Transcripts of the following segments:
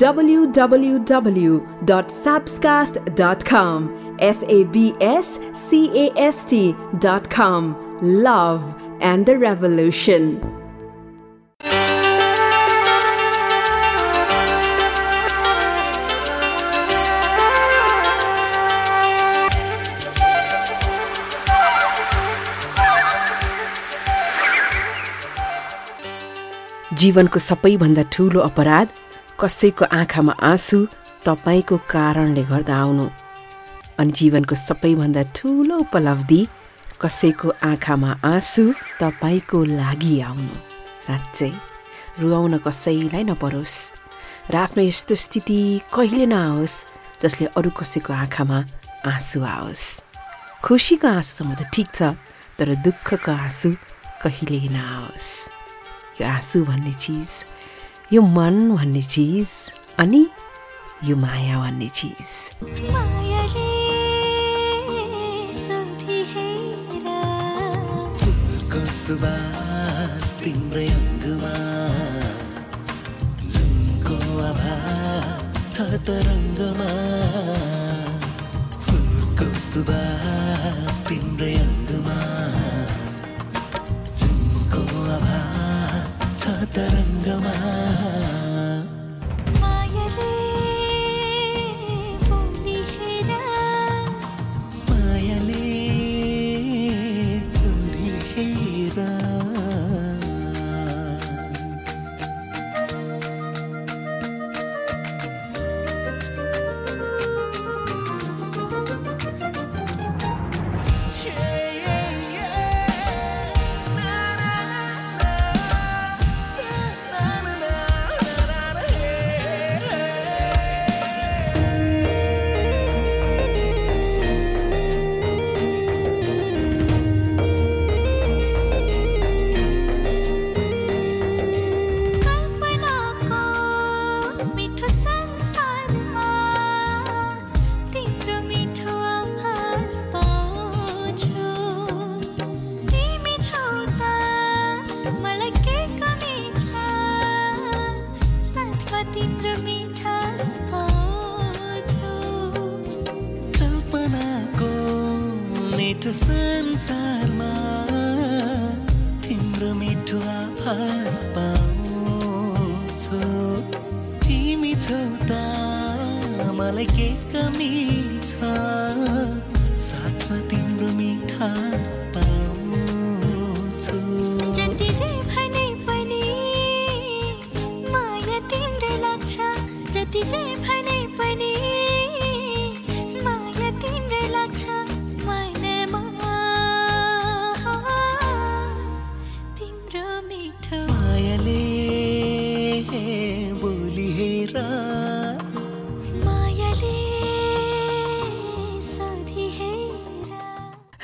www.sabscast.com. S A B S C A S T.com. Love and the Revolution. जीवनको सबैभन्दा ठुलो अपराध कसैको आँखामा आँसु तपाईँको कारणले गर्दा आउनु। अनि जीवनको सबैभन्दा ठुलो उपलब्धि कसैको आँखामा आँसु तपाईँको लागि आउनु। साँच्चै रुवाउन कसैलाई नपरोस्। र आफ्नो यस्तो स्थिति कहिले नआओस् जसले अरू कसैको आँखामा आँसु आओस्। खुसीको आँसुसम्म त ठिक छ तर दुःखको आँसु कहिले नआओस्। यो आँसु भन्ने चिज यो मन भन्ने चिज अनि यो माया भन्ने चिज। सुवास तिम्रै अङ्गमा। जुनको आभास छ तरङ्गमा। फुलको सुवास तिम्रै अङ्गमा। जुनको आभास छ तरङ्गमा।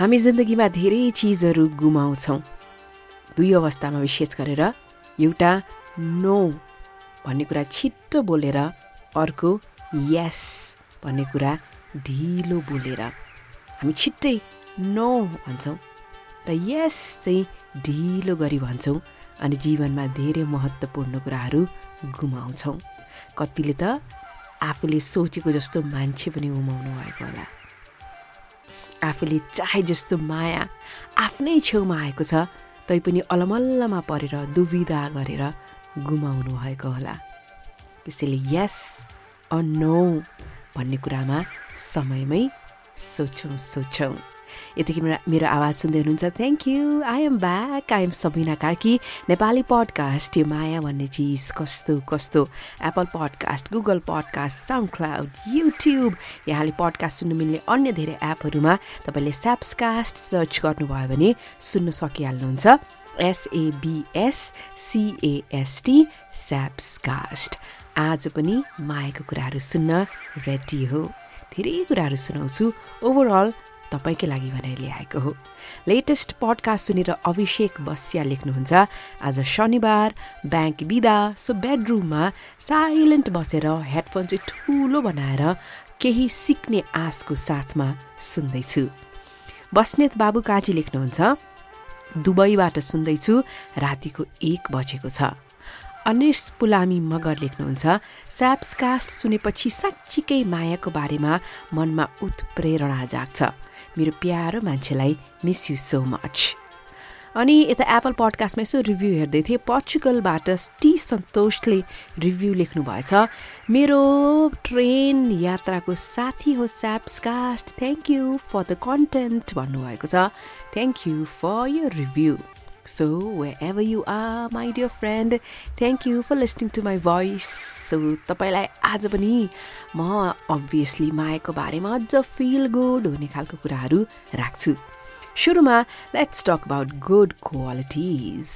हामी जिन्दगीमा धेरै चिजहरू गुमाउँछौँ। दुई अवस्थामा विशेष गरेर एउटा नो भन्ने कुरा छिट्टो बोलेर अर्को यस भन्ने कुरा ढिलो बोलेर। हामी छिट्टै नो भन्छौँ र यस चाहिँ ढिलो गरी भन्छौँ अनि जीवनमा धेरै महत्त्वपूर्ण कुराहरू गुमाउँछौँ। कतिले त आफूले सोचेको जस्तो मान्छे पनि गुमाउनु भएको होला। आफूले चाहे जस्तो माया आफ्नै छेउमा आएको छ तैपनि अलमल्लमा परेर दुविधा गरेर गुमाउनु भएको होला। त्यसैले यस अ नो भन्ने कुरामा समयमै सोचौँ सोचौँ। यतिखेर मेरा आवाज सुन्दै हुनुहुन्छ। Thank you I am back I am Sabina Karki Nepali podcast यो माया भन्ने चिज कस्तो कस्तो? Apple podcast Google podcast SoundCloud YouTube यहाँले पडकास्ट सुन्नु मिल्ने अन्य धेरै एपहरूमा तपाईँले स्याप्सकास्ट सर्च गर्नुभयो भने सुन्न सकिहाल्नुहुन्छ। एसएबिएस सिएएसटी स्याप्सकास्ट आज पनि मायाको कुराहरू सुन्न रेडी हो। धेरै कुराहरू सुनाउँछु। ओभरअल तपाईँकै लागि भनेर ल्याएको हो। लेटेस्ट पडकास्ट सुनेर अभिषेक बस्या लेख्नुहुन्छ। आज शनिबार ब्याङ्क बिदा सो बेडरुममा साइलेन्ट बसेर हेडफोन चाहिँ ठुलो बनाएर केही सिक्ने आशको साथमा सुन्दैछु। बस्नेत बाबु काजी लेख्नुहुन्छ दुबईबाट सुन्दैछु रातिको एक बजेको छ। अनिस पुलामी मगर लेख्नुहुन्छ स्याप्सकास्ट सुनेपछि साँच्चीकै मायाको बारेमा मनमा उत्प्रेरणा जाग्छ। मेरो प्यारो मान्छेलाई मिस यु सो मच अनि यता एप्पल पडकास्टमा यसो रिभ्यू हेर्दै थिएँ। पर्चुगलबाट टी सन्तोषले रिभ्यू लेख्नु भएछ। मेरो ट्रेन यात्राको साथी हो Sabscast thank you for the content भन्नुभएको छ। Thank you for your review wherever you are my dear friend thank you for listening to my voice so तपाईँलाई आज पनि म अभियसली मायाको बारेमा अझ फिल गुड हुने खालको कुराहरू राख्छु। सुरुमा let's talk about good qualities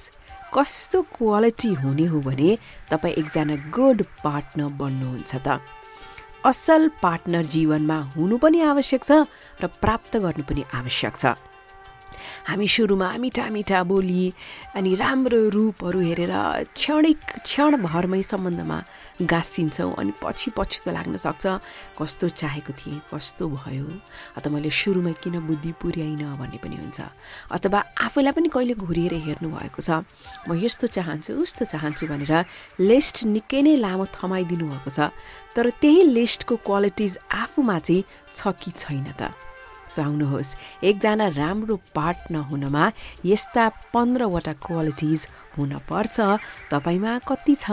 कस्तो क्वालिटी हुने हो भने तपाईँ एकजना गुड पार्टनर बन्नुहुन्छ त। असल पार्टनर जीवनमा हुनु पनि आवश्यक छ र प्राप्त गर्नु पनि आवश्यक छ। हामी सुरुमा मिठा मिठा बोली अनि राम्रो रूपहरू हेरेर क्षणिक क्षणभरमै सम्बन्धमा गाँसिन्छौँ अनि पछि पछि त लाग्न सक्छ। कस्तो चाहेको थिएँ कस्तो भयो? अथवा मैले सुरुमै किन बुद्धि पुर्याइनँ भन्ने पनि हुन्छ। अथवा आफैलाई पनि कहिले घुरिएर हेर्नु भएको छ? म यस्तो चाहन्छु उस्तो चाहन्छु भनेर लिस्ट निकै नै लामो थमाइदिनु भएको छ। तर त्यही लिस्टको क्वालिटिज आफूमा चाहिँ छ कि छैन त? आउनुहोस् एकजना राम्रो पार्टनर हुनमा यस्ता पन्ध्रवटा क्वालिटिज हुनपर्छ। तपाईँमा कति छ?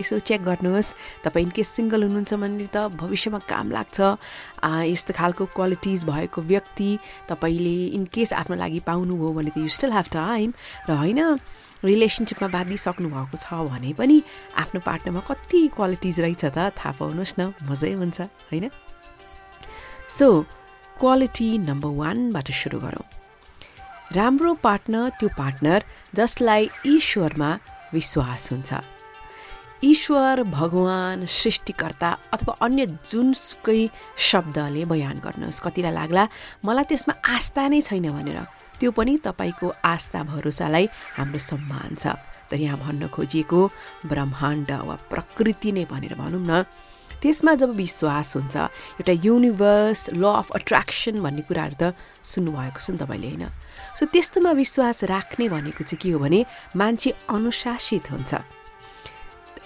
यसो चेक गर्नुहोस्। तपाईँ इनकेस सिङ्गल हुनुहुन्छ भने त भविष्यमा काम लाग्छ। यस्तो खालको क्वालिटिज भएको व्यक्ति तपाईँले इनकेस आफ्नो लागि पाउनुभयो भने त यु स्टिल हेभ टाइम र होइन रिलेसनसिपमा बाँधिसक्नु भएको छ भने पनि आफ्नो पार्टनरमा कति क्वालिटिज रहेछ त थाहा पाउनुहोस् न। मजै हुन्छ होइन? सो क्वालिटी नम्बर वानबाट सुरु गरौँ। राम्रो पार्टनर त्यो पार्टनर जसलाई ईश्वरमा विश्वास हुन्छ। ईश्वर भगवान् सृष्टिकर्ता अथवा अन्य जुनसुकै शब्दले बयान गर्नुहोस्। कतिलाई लाग्ला मलाई त्यसमा आस्था नै छैन भनेर। त्यो पनि तपाईँको आस्था भरोसालाई हाम्रो सम्मान छ। तर यहाँ भन्न खोजिएको ब्रह्माण्ड वा प्रकृति नै भनेर भनौँ न त्यसमा जब विश्वास हुन्छ एउटा युनिभर्स ल अफ अट्र्याक्सन भन्ने कुराहरू त सुन्नुभएको छ नि तपाईँले होइन? सो त्यस्तोमा विश्वास राख्ने भनेको चाहिँ के हो भने मान्छे अनुशासित हुन्छ।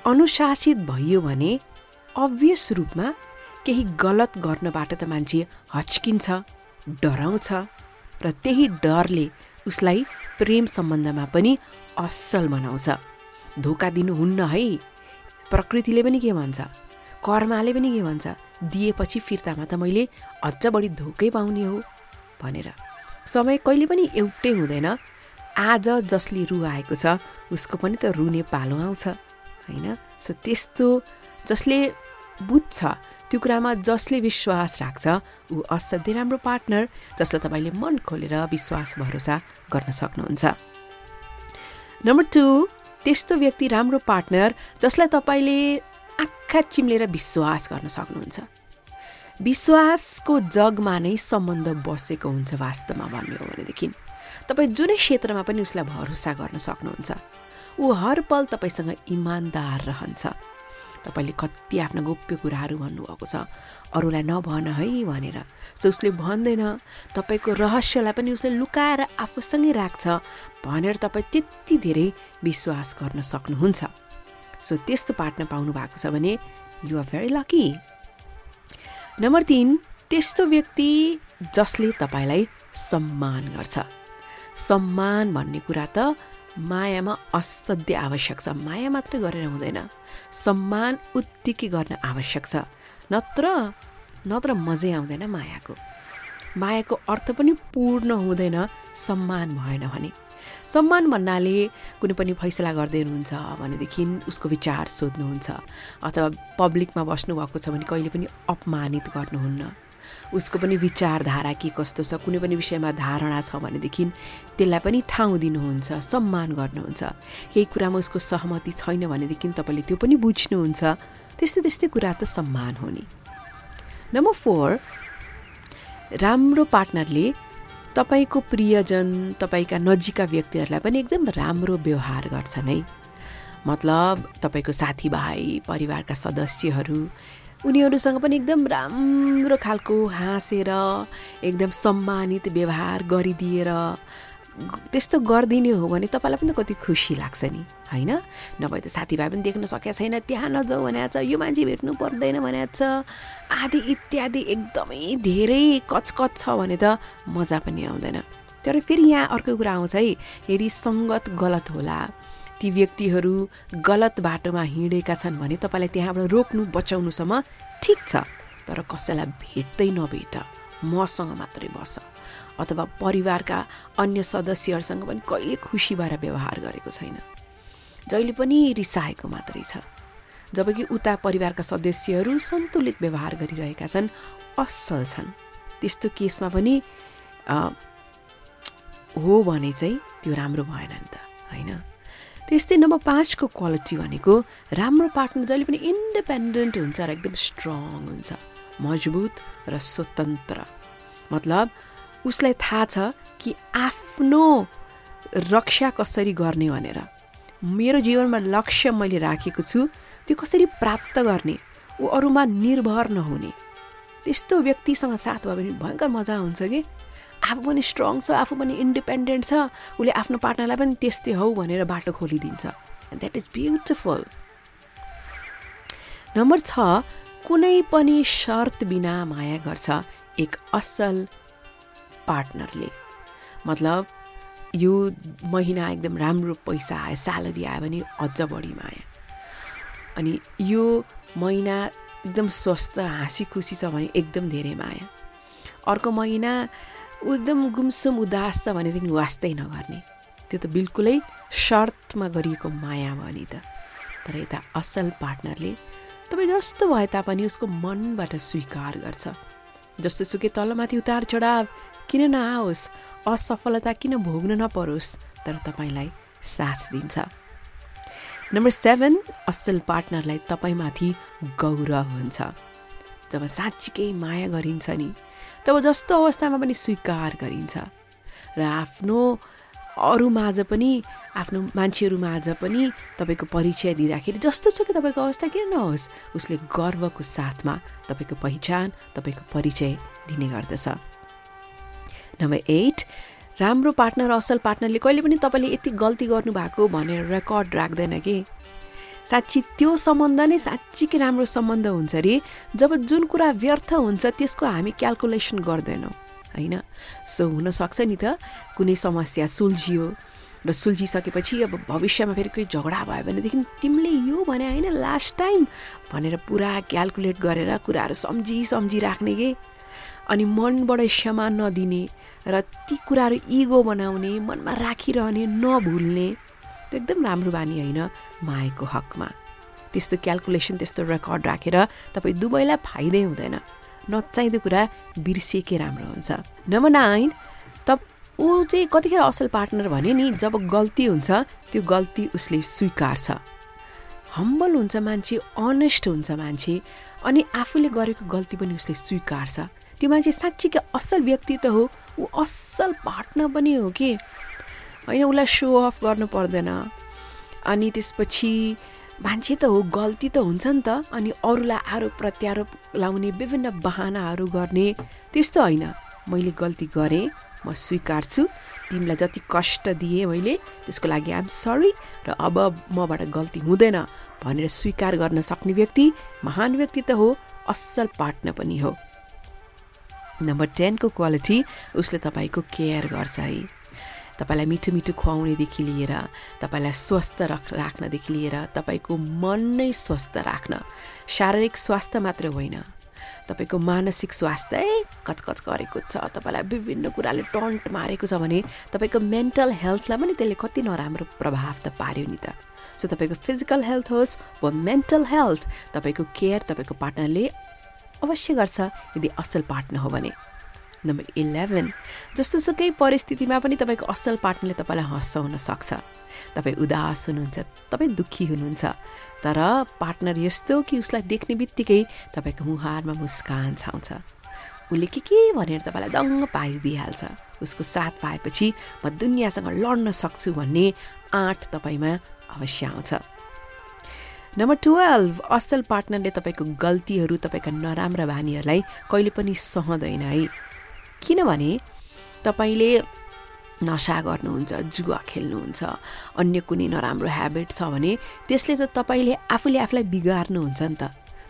अनुशासित भइयो भने अभियस रूपमा केही गलत गर्नबाट त मान्छे हच्किन्छ डराउँछ र त्यही डरले उसलाई प्रेम सम्बन्धमा पनि असल बनाउँछ। धोका दिनुहुन्न है। प्रकृतिले पनि के भन्छ? कर्माले पनि के भन्छ? दिएपछि फिर्तामा त मैले अझ बढी धोकै पाउने हो भनेर। समय कहिले पनि एउटै हुँदैन। आज जसले रु आएको छ उसको पनि त रुने पालो आउँछ होइन? सो त्यस्तो जसले बुझ्छ त्यो कुरामा जसले विश्वास राख्छ ऊ असाध्यै राम्रो पार्टनर जसलाई तपाईँले मन खोलेर विश्वास भरोसा गर्न सक्नुहुन्छ। नम्बर टू त्यस्तो व्यक्ति राम्रो पार्टनर जसलाई तपाईँले आँखा चिम्लेर विश्वास गर्न सक्नुहुन्छ। विश्वासको जगमा नै सम्बन्ध बसेको हुन्छ वास्तवमा भन्ने हो भनेदेखि। तपाईँ जुनै क्षेत्रमा पनि उसलाई भरोसा गर्न सक्नुहुन्छ। ऊ हर पल तपाईँसँग इमान्दार रहन्छ। तपाईँले कति आफ्ना गोप्य कुराहरू भन्नुभएको छ। अरूलाई नभन है भनेर। सो उसले भन्दैन। तपाईँको रहस्यलाई पनि उसले लुकाएर आफूसँगै राख्छ। भनेर तपाईँ त्यति धेरै विश्वास गर्न सक्नुहुन्छ। सो त्यस्तो पार्टनर पाउनु भएको छ भने युआर भेरी लकी नम्बर तिन त्यस्तो व्यक्ति जसले तपाईँलाई सम्मान गर्छ। सम्मान भन्ने कुरा त मायामा असाध्य आवश्यक छ। माया मात्रै गरेर हुँदैन। सम्मान उत्तिकै गर्न आवश्यक छ। नत्र नत्र मजै आउँदैन मायाको। मायाको अर्थ पनि पूर्ण हुँदैन सम्मान भएन भने। सम्मान भन्नाले कुनै पनि फैसला गर्दै हुनुहुन्छ भनेदेखि उसको विचार सोध्नुहुन्छ। अथवा पब्लिकमा बस्नुभएको छ भने कहिले पनि अपमानित गर्नुहुन्न। उसको पनि विचारधारा के कस्तो छ कुनै पनि विषयमा धारणा छ भनेदेखि त्यसलाई पनि ठाउँ दिनुहुन्छ सम्मान गर्नुहुन्छ। केही कुरामा उसको सहमति छैन भनेदेखि तपाईँले त्यो पनि बुझ्नुहुन्छ। त्यस्तै त्यस्तै कुरा त सम्मान हो नि। नम्बर फोर राम्रो पार्टनरले तपाईँको प्रियजन तपाईँका नजिकका व्यक्तिहरूलाई पनि एकदम राम्रो व्यवहार गर्छन् है। मतलब तपाईँको साथीभाइ परिवारका सदस्यहरू उनीहरूसँग पनि एकदम राम्रो खालको हाँसेर एकदम सम्मानित व्यवहार गरिदिएर त्यस्तो गरिदिने हो भने तपाईँलाई पनि त कति खुसी लाग्छ नि होइन? नभए त साथीभाइ पनि देख्न सकेको छैन त्यहाँ नजाऊ भनेको छ यो मान्छे भेट्नु पर्दैन भनेको छ। आदि इत्यादि एकदमै धेरै कचकच छ भने त मजा पनि आउँदैन। तर फेरि यहाँ अर्को कुरा आउँछ है यदि सङ्गत गलत होला ती व्यक्तिहरू गलत बाटोमा हिँडेका छन् भने तपाईँलाई त्यहाँबाट रोक्नु बचाउनुसम्म ठिक छ तर कसैलाई भेट्दै नभेट मसँग मात्रै बस। अथवा परिवारका अन्य सदस्यहरूसँग पनि कहिले खुसी भएर व्यवहार गरेको छैन। जहिले पनि रिसाएको मात्रै छ। जबकि उता परिवारका सदस्यहरू सन्तुलित व्यवहार गरिरहेका छन् असल छन्। त्यस्तो केसमा पनि हो भने चाहिँ त्यो राम्रो भएन नि त होइन? त्यस्तै नम्बर पाँचको क्वालिटी भनेको राम्रो पार्टनर जहिले पनि इन्डिपेन्डेन्ट हुन्छ र एकदम स्ट्रङ हुन्छ मजबुत र स्वतन्त्र। मतलब उसलाई थाहा छ कि आफ्नो रक्षा कसरी गर्ने भनेर। मेरो जीवनमा लक्ष्य मैले राखेको छु त्यो कसरी प्राप्त गर्ने ऊ अरूमा निर्भर नहुने। त्यस्तो व्यक्तिसँग साथ भयो भने भयङ्कर मजा हुन्छ कि? आफू पनि स्ट्रङ छ आफू पनि इन्डिपेन्डेन्ट छ उसले आफ्नो पार्टनरलाई पनि त्यस्तै हौ भनेर बाटो खोलिदिन्छ। द्याट इज ब्युटिफुल नम्बर छ कुनै पनि शर्त बिना माया गर्छ। एक असल पार्टनरले। मतलब यो महिना एकदम राम्रो पैसा आयो स्यालेरी आयो भने अझ बढी माया अनि यो महिना एकदम स्वस्थ हाँसी खुसी छ भने एकदम धेरै माया अर्को महिना ऊ एकदम गुमसुम उदास छ भनेदेखि वास्तै नगर्ने। त्यो त बिल्कुलै शर्तमा गरिएको माया भयो नि त। तर यता असल पार्टनरले तपाईँ जस्तो भए तापनि उसको मनबाट स्वीकार गर्छ। जस्तो सुकै तलमाथि उतार चढाव किन नआओस्? असफलता किन भोग्न नपरोस्? तर तपाईँलाई साथ दिन्छ। नम्बर सेभेन असल पार्टनरलाई तपाईँमाथि गौरव हुन्छ। जब साँच्चीकै माया गरिन्छ नि तब जस्तो अवस्थामा पनि स्वीकार गरिन्छ। र आफ्नो अरू माझ पनि आफ्नो मान्छेहरू माझ पनि तपाईँको परिचय दिँदाखेरि जस्तो छ कि तपाईँको अवस्था किन नहोस् उसले गर्वको साथमा तपाईँको पहिचान तपाईँको परिचय दिने गर्दछ। नम्बर एट राम्रो पार्टनर असल पार्टनरले कहिले पनि तपाईँले यति गल्ती गर्नुभएको भनेर रेकर्ड राख्दैन कि? साँच्ची त्यो सम्बन्ध नै साँच्चीकै राम्रो सम्बन्ध हुन्छ अरे जब जुन कुरा व्यर्थ हुन्छ त्यसको हामी क्यालकुलेसन गर्दैनौँ होइन? सो हुनसक्छ नि त कुनै समस्या सुल्झियो र सुल्झिसकेपछि अब भविष्यमा फेरि कोही झगडा भयो भनेदेखि तिमीले यो भने होइन लास्ट टाइम भनेर पुरा क्यालकुलेट गरेर कुराहरू सम्झी सम्झी राख्ने के? अनि मनबाट क्षमा नदिने र ती कुराहरू इगो बनाउने मनमा राखिरहने नभुल्ने त्यो एकदम राम्रो बानी होइन मायाको हकमा। त्यस्तो क्यालकुलेसन त्यस्तो रेकर्ड राखेर तपाईँ दुवैलाई फाइदै हुँदैन। नचाहिँदो कुरा बिर्सिएकै राम्रो हुन्छ। नम्बर नाइन त ऊ चाहिँ कतिखेर असल पार्टनर भने नि जब गल्ती हुन्छ त्यो गल्ती उसले स्वीकार्छ। हम्बल हुन्छ मान्छे अनेस्ट हुन्छ मान्छे अनि आफूले गरेको गल्ती पनि उसले स्वीकार्छ। त्यो मान्छे साँच्चीकै असल व्यक्ति त हो? ऊ असल पार्टनर पनि हो कि? होइन उसलाई सो अफ गर्नु पर्दैन। अनि त्यसपछि मान्छे त हो गल्ती त हुन्छ नि त। अनि अरूलाई आरोप प्रत्यारोप लाउने विभिन्न बहानाहरू गर्ने त्यस्तो होइन। मैले गल्ती गरेँ म स्वीकार्छु तिमीलाई जति कष्ट दिएँ मैले त्यसको लागि आइएम सरी र अब मबाट गल्ती हुँदैन भनेर स्वीकार गर्न सक्ने व्यक्ति महान व्यक्ति त हो असल पार्टनर पनि हो। नम्बर टेनको क्वालिटी उसले तपाईँको केयर गर्छ है। तपाईँलाई मिठो मिठो खुवाउनेदेखि लिएर तपाईँलाई स्वस्थ राख राख्नदेखि लिएर तपाईँको मन नै स्वस्थ राख्न। शारीरिक स्वास्थ्य मात्र होइन। तपाईँको मानसिक स्वास्थ्य कचकच गरेको छ। तपाईँलाई विभिन्न कुराले टन्ट मारेको छ भने तपाईँको मेन्टल हेल्थलाई पनि त्यसले कति नराम्रो प्रभाव त पार्यो नि त। सो तपाईँको फिजिकल हेल्थ होस् वा मेन्टल हेल्थ तपाईँको केयर तपाईँको पार्टनरले अवश्य गर्छ यदि असल पार्टनर हो भने। नम्बर इलेभेन जस्तो सुकै परिस्थितिमा पनि तपाईँको असल पार्टनरले तपाईँलाई हँसाउन सक्छ। तपाईँ उदास हुनुहुन्छ तपाईँ दुःखी हुनुहुन्छ तर पार्टनर यस्तो कि उसलाई देख्ने बित्तिकै तपाईँको मुहारमा मुस्कान छाउँछ। उसले के के भनेर तपाईँलाई दङ्ग पारिदिइहाल्छ उसको साथ पाएपछि म दुनियाँसँग लड्न सक्छु भन्ने आँट तपाईँमा अवश्य आउँछ। नम्बर टुवेल्भ असल पार्टनरले तपाईँको गल्तीहरू तपाईँका नराम्रा बानीहरूलाई कहिले पनि सहँदैन है। किनभने तपाईँले नसा गर्नुहुन्छ जुवा खेल्नुहुन्छ अन्य कुनै नराम्रो ह्याबिट छ भने त्यसले त तपाईँले आफूले आफूलाई बिगार्नुहुन्छ नि त।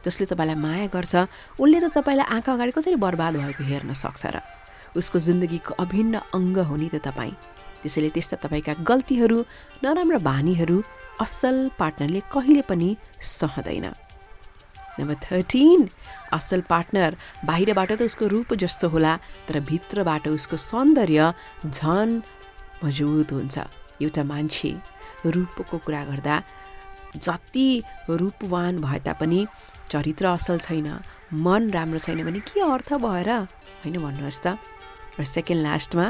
जसले तपाईँलाई माया गर्छ उसले त तपाईँलाई आँखा अगाडि कसरी बर्बाद भएको हेर्न सक्छ र। उसको जिन्दगीको अभिन्न अङ्ग हो नि त तपाईँ। त्यसैले त्यस्ता तपाईँका गल्तीहरू नराम्रो बानीहरू असल पार्टनरले कहिले पनि सहँदैन। नम्बर थर्टिन असल पार्टनर बाहिरबाट त उसको रूप जस्तो होला तर भित्रबाट उसको सौन्दर्य झन मजबुत हुन्छ। एउटा मान्छे रूपको कुरा गर्दा जति रूपवान भए तापनि चरित्र असल छैन मन राम्रो छैन भने के अर्थ भएर? होइन भन्नुहोस् त। र सेकेन्ड लास्टमा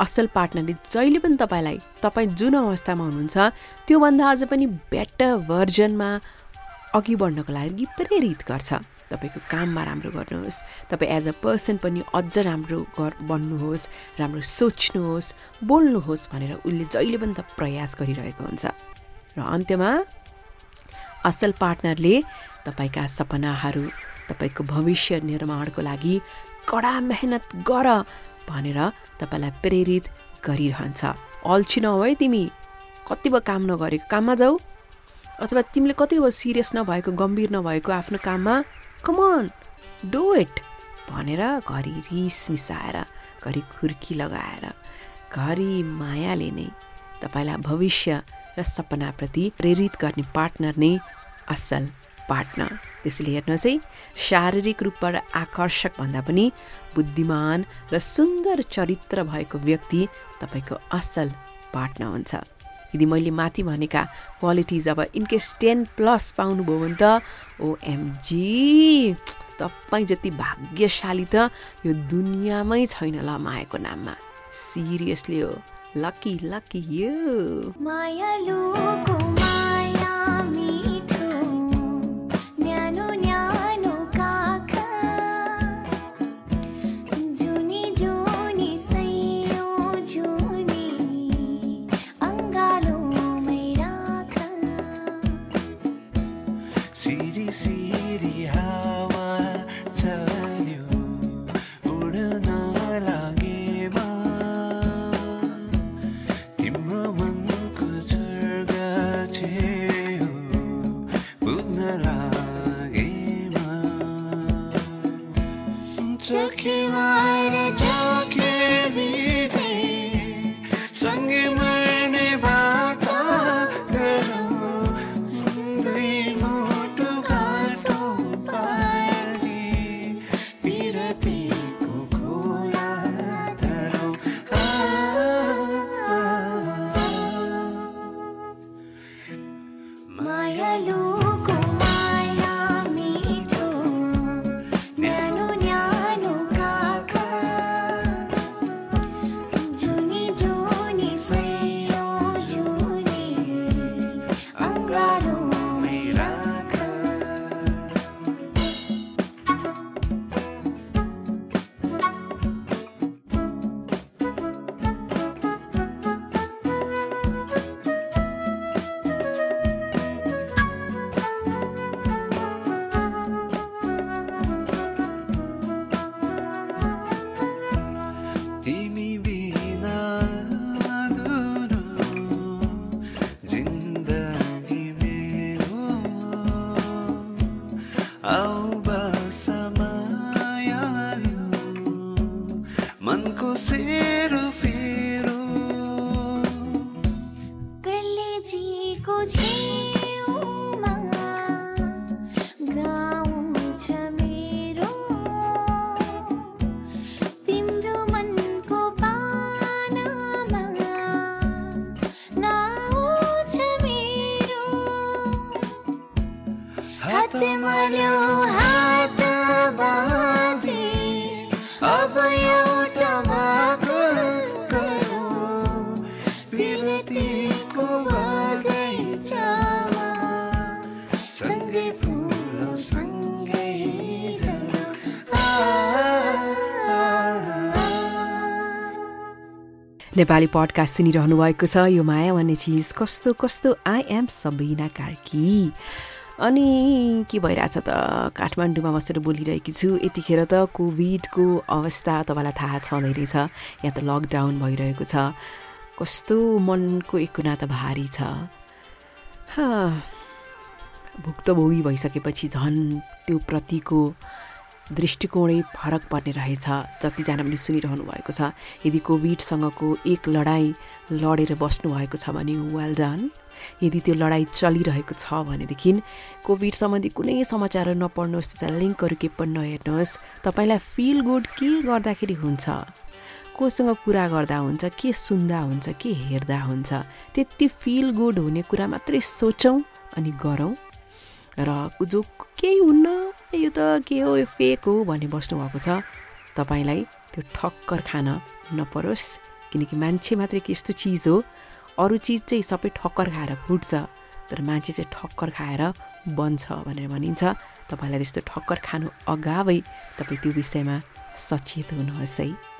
असल पार्टनरले जहिले पनि तपाईँलाई तपाईँ जुन अवस्थामा हुनुहुन्छ त्योभन्दा अझ पनि बेटर भर्जनमा अघि बढ्नको लागि प्रेरित गर्छ। तपाईँको काममा राम्रो गर्नुहोस्। तपाईँ एज अ पर्सन पनि अझ राम्रो गर बन्नुहोस् राम्रो सोच्नुहोस् बोल्नुहोस् भनेर उसले जहिले पनि त प्रयास गरिरहेको हुन्छ। र अन्त्यमा असल पार्टनरले तपाईँका सपनाहरू तपाईँको भविष्य निर्माणको लागि कडा मेहनत गर भनेर तपाईँलाई प्रेरित गरिरहन्छ। अल्छी नहो है तिमी। कति भयो काम नगरेको काममा जाऊ। अथवा तिमीले कति भयो सिरियस नभएको गम्भीर नभएको आफ्नो काममा कमन डु इट भनेर घरि रिस मिसाएर घरि खुर्की लगाएर घरि मायाले नै तपाईँलाई भविष्य र सपनाप्रति प्रेरित गर्ने पार्टनर नै असल पार्टनर। त्यसैले हेर्नुहोस् है शारीरिक रूपबाट आकर्षक भन्दा पनि बुद्धिमान र सुन्दर चरित्र भएको व्यक्ति तपाईँको असल पार्टनर हुन्छ। यदि मैले माथि भनेका क्वालिटिज अब इनकेस टेन प्लस पाउनुभयो भने त ओएमजी तपाईँ जति भाग्यशाली त यो दुनियाँमै छैन ल मायाको नाममा। सिरियसली हो। लकी लकी यो took you. नेपाली पडकास्ट सुनिरहनु भएको छ यो माया भन्ने चिज कस्तो कस्तो आई एम सबिना कार्की। अनि के भइरहेछ त? काठमाडौँमा बसेर बोलिरहेकी छु। यतिखेर त कोभिडको अवस्था तपाईँलाई थाहा छँदै रहेछ यहाँ त लकडाउन भइरहेको छ। कस्तो मनको एक कुना त भारी छ। भुक्तभोगी भइसकेपछि झन् त्यो प्रतिको दृष्टिकोणै फरक पर्ने रहेछ। जतिजना पनि सुनिरहनु भएको छ यदि कोभिडसँगको एक लडाइँ लडेर बस्नुभएको छ भने वेल डन यदि त्यो लडाइँ चलिरहेको छ भनेदेखि कोभिड सम्बन्धी कुनै समाचारहरू नपढ्नुहोस् त्यसलाई लिङ्कहरू के पनि नहेर्नुहोस्। तपाईँलाई फिल गुड के गर्दाखेरि हुन्छ? कोसँग कुरा गर्दा हुन्छ के सुन्दा हुन्छ के हेर्दा हुन्छ? त्यति फिल गुड हुने कुरा मात्रै सोचौँ अनि गरौँ। र जो केही हुन्न यो त के हो यो फेक हो भन्ने बस्नुभएको छ तपाईँलाई त्यो ठक्कर खान नपरोस् किनकि मान्छे मात्रै के यस्तो चिज हो अरू चिज चाहिँ सबै ठक्कर खाएर फुट्छ तर मान्छे चाहिँ ठक्कर खाएर बन्छ भनेर भनिन्छ तपाईँलाई त्यस्तो ठक्कर खानु अगावै तपाईँ त्यो विषयमा सचेत हुनुहोस् है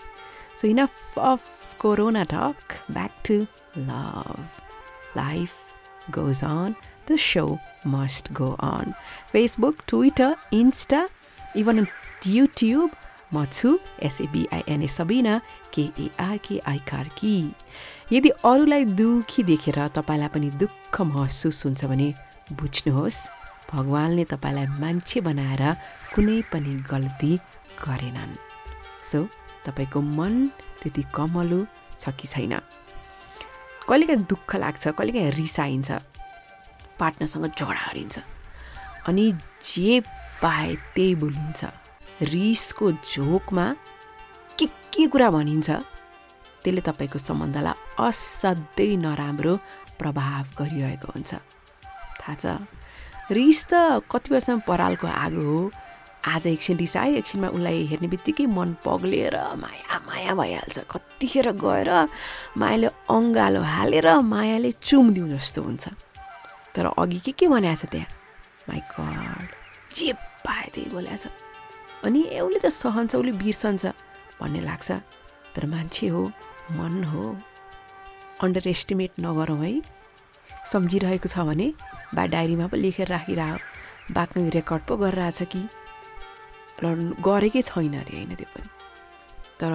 So enough of Corona talk. Back to love. Life goes on. The show must go on. Facebook, Twitter, Insta, even on YouTube. म छु एसएबिआइएनए सबिना केएआरकेआई कार्की यदि अरूलाई दुखी देखेर तपाईँलाई पनि दुःख महसुस हुन्छ भने बुझ्नुहोस् भगवान्ले तपाईँलाई मान्छे बनाएर कुनै पनि गल्ती गरेनन् सो तपाईँको मन त्यति कमलो छ कि छैन कहिलेकाहीँ दुःख लाग्छ कहिलेकाहीँ रिसाइन्छ पार्टनरसँग झगडा गरिन्छ अनि जे पाए त्यही बोलिन्छ। रिसको झोकमा के के कुरा भनिन्छ त्यसले तपाईँको सम्बन्धलाई असाध्यै नराम्रो प्रभाव गरिरहेको हुन्छ। थाहा छ रिस त कति वर्षमा परालको आगो हो आज एकछिन रिसायो एकछिनमा उसलाई हेर्ने बित्तिकै मन पग्लिएर माया माया भइहाल्छ। कतिखेर गएर मायाले अङ्गालो हालेर मायाले चुम्दिउँ जस्तो हुन्छ। तर अघि के के बनाएको छ त्यहाँ? माइ गड जे पाए त्यही बोलेको छ। अनि ए उसले त सहन्छ उसले बिर्सन्छ भन्ने लाग्छ। तर मान्छे हो मन हो। अन्डर एस्टिमेट नगरौँ है। सम्झिरहेको छ भने बा डायरीमा पो लेखेर राखिरह। बाक्नु रेकर्ड पो गरिरहेछ कि? र गरेकै छैन अरे होइन त्यो पनि। तर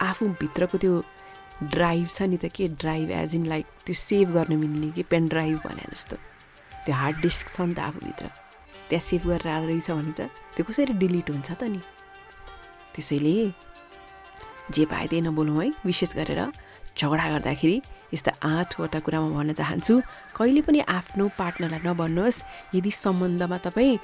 आफूभित्रको त्यो ड्राइभ छ नि त के? ड्राइभ एज इन लाइक त्यो सेभ गर्न मिल्ने कि? पेन ड्राइभ भने जस्तो। त्यो हार्ड डिस्क छ नि त आफूभित्र। त्यहाँ सेभ गरेर आएको रहेछ भने त त्यो कसरी डिलिट हुन्छ त नि? त्यसैले जे पाए त्यही नबोलौँ है। विशेष गरेर झगडा गर्दाखेरि यस्ता आठवटा कुरा म भन्न चाहन्छु। कहिले पनि आफ्नो पार्टनरलाई नभन्नुहोस्। यदि सम्बन्धमा तपाईँ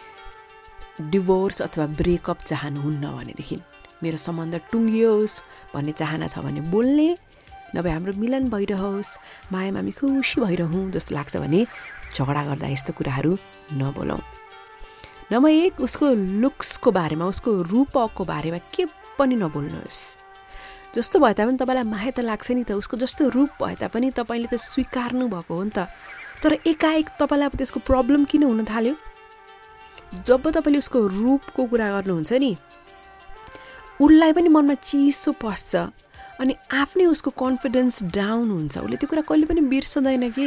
डिभोर्स अथवा ब्रेकअप चाहनुहुन्न भनेदेखि मेरो सम्बन्ध टुङ्गियोस् भन्ने चाहना छ भने बोल्ने नभए हाम्रो मिलन भइरहोस् माया मामी खुसी भइरहँ जस्तो लाग्छ भने झगडा गर्दा यस्तो कुराहरू नबोलौँ। नम्बर एक उसको लुक्सको बारेमा उसको रूपको बारेमा के पनि नबोल्नुहोस्। जस्तो भए तापनि तपाईँलाई माया त लाग्छ नि त उसको जस्तो रूप भए तापनि तपाईँले त स्वीकार्नु भएको हो नि त। तर एकाएक तपाईँलाई अब त्यसको प्रब्लम किन हुन थाल्यो? जब तपाईँले उसको रूपको कुरा गर्नुहुन्छ नि उसलाई पनि मनमा चिसो पस्छ अनि आफ्नै उसको कन्फिडेन्स डाउन हुन्छ। उसले त्यो कुरा कहिले पनि बिर्सदैन कि।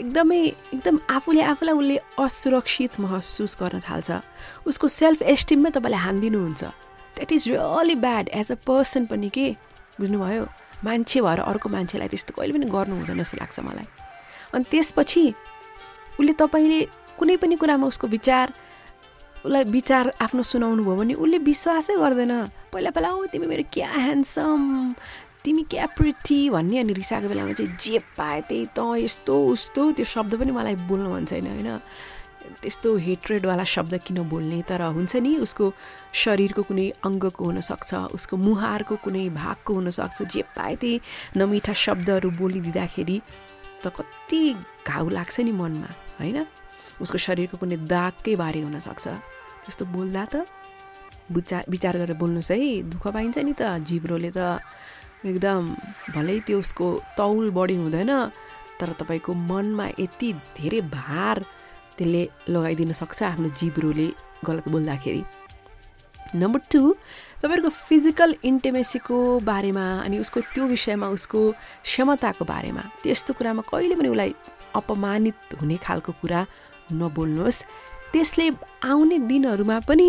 एकदमै एकदम आफूले आफूलाई उसले असुरक्षित महसुस गर्न थाल्छ। उसको सेल्फ एस्टिममै तपाईँले हानिदिनुहुन्छ that is really bad as a person पनि के? बुझ्नुभयो? मान्छे भएर अर्को मान्छेलाई त्यस्तो कहिले पनि गर्नु हुँदैन जस्तो लाग्छ मलाई। अनि त्यसपछि उसले तपाईँले कुनै पनि कुरामा उसको विचार उसलाई विचार आफ्नो सुनाउनु भयो भने उसले विश्वासै गर्दैन। पहिला पहिला ओ तिमी मेरो क्या ह्यान्डसम तिमी क्या प्रिटी भन्ने अनि रिसाएको बेलामा चाहिँ जे पाए त्यही त यस्तो उस्तो त्यो शब्द पनि मलाई बोल्नु मन छैन होइन। त्यस्तो हेट्रेडवाला शब्द किन बोल्ने? तर हुन्छ नि उसको शरीरको कुनै अङ्गको हुनसक्छ उसको मुहारको कुनै भागको हुनसक्छ। जे पाए त्यही नमिठा शब्दहरू बोलिदिँदाखेरि त कति घाउ लाग्छ नि मनमा होइन? उसको शरीरको कुनै दागकै बारे हुनसक्छ त्यस्तो बोल्दा त विचार विचार गरेर बोल्नुहोस् है दुःख पाइन्छ नि त जिब्रोले त एकदम भलै त्यो उसको तौल बढी हुँदैन तर तपाईँको मनमा यति धेरै भार त्यसले लगाइदिन सक्छ आफ्नो जिब्रोले गलत बोल्दाखेरि। नम्बर टू तपाईँहरूको फिजिकल इन्टिमेसीको बारेमा अनि उसको त्यो विषयमा उसको क्षमताको बारेमा त्यस्तो कुरामा कहिले पनि उसलाई अपमानित हुने खालको कुरा नबोल्नुहोस्। त्यसले आउने दिनहरूमा पनि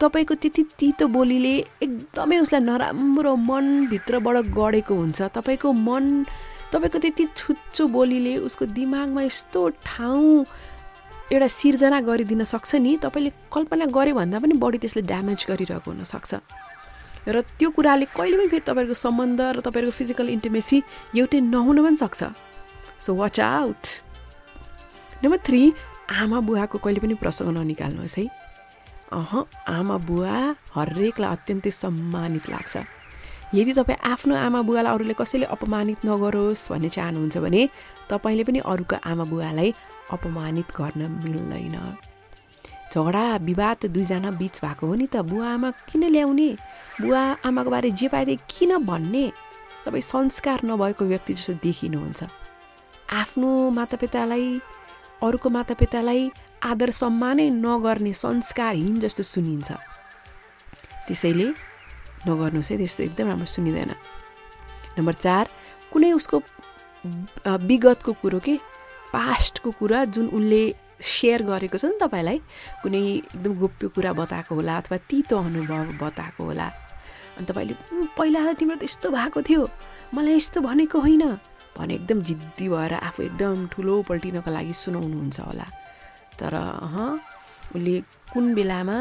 तपाईँको त्यति तितो बोलीले एकदमै उसलाई नराम्रो मनभित्रबाट गढेको हुन्छ। तपाईँको मन तपाईँको त्यति छुच्चो बोलीले उसको दिमागमा यस्तो ठाउँ एउटा सिर्जना गरिदिन सक्छ नि तपाईँले कल्पना गरे भन्दा पनि बढी त्यसले ड्यामेज गरिरहेको हुनसक्छ र त्यो कुराले कहिले पनि फेरि तपाईँहरूको सम्बन्ध र तपाईँहरूको फिजिकल इन्टिमेसी एउटै नहुन पनि सक्छ। So watch out number three आमा बुवाको कहिले पनि प्रसङ्ग ननिकाल्नुहोस् है। अह आमा बुवा हरेकलाई अत्यन्तै सम्मानित लाग्छ। यदि तपाईँ आफ्नो आमा बुवालाई अरूले कसैले अपमानित नगरोस् भन्ने चाहनुहुन्छ भने तपाईँले पनि अरूको आमा बुवालाई अपमानित गर्न मिल्दैन। झगडा विवाद दुईजना बिच भएको हो नि त। बुवा आमा किन ल्याउने? बुवा आमाको बारे जे पाए किन भन्ने? तपाईँ संस्कार नभएको व्यक्ति जस्तो देखिनुहुन्छ। आफ्नो मातापितालाई अरूको मातापितालाई आदर सम्मानै नगर्ने संस्कारहीन जस्तो सुनिन्छ। त्यसैले नगर्नुहोस् है त्यस्तो एकदम राम्रो सुनिँदैन। नम्बर चार कुनै उसको विगतको कुरो के? पास्टको कुरा जुन उनले सेयर गरेको छ नि तपाईँलाई कुनै एकदम गोप्य कुरा बताएको होला अथवा तितो अनुभव बताएको होला। अनि तपाईँले "उम्, पहिला त तिम्रो त यस्तो भएको थियो। मलाई यस्तो भनेको होइन। भने एकदम जिद्दी भएर आफू एकदम ठुलो पल्टिनको लागि सुनाउनुहुन्छ होला। तर अह उसले कुन बेलामा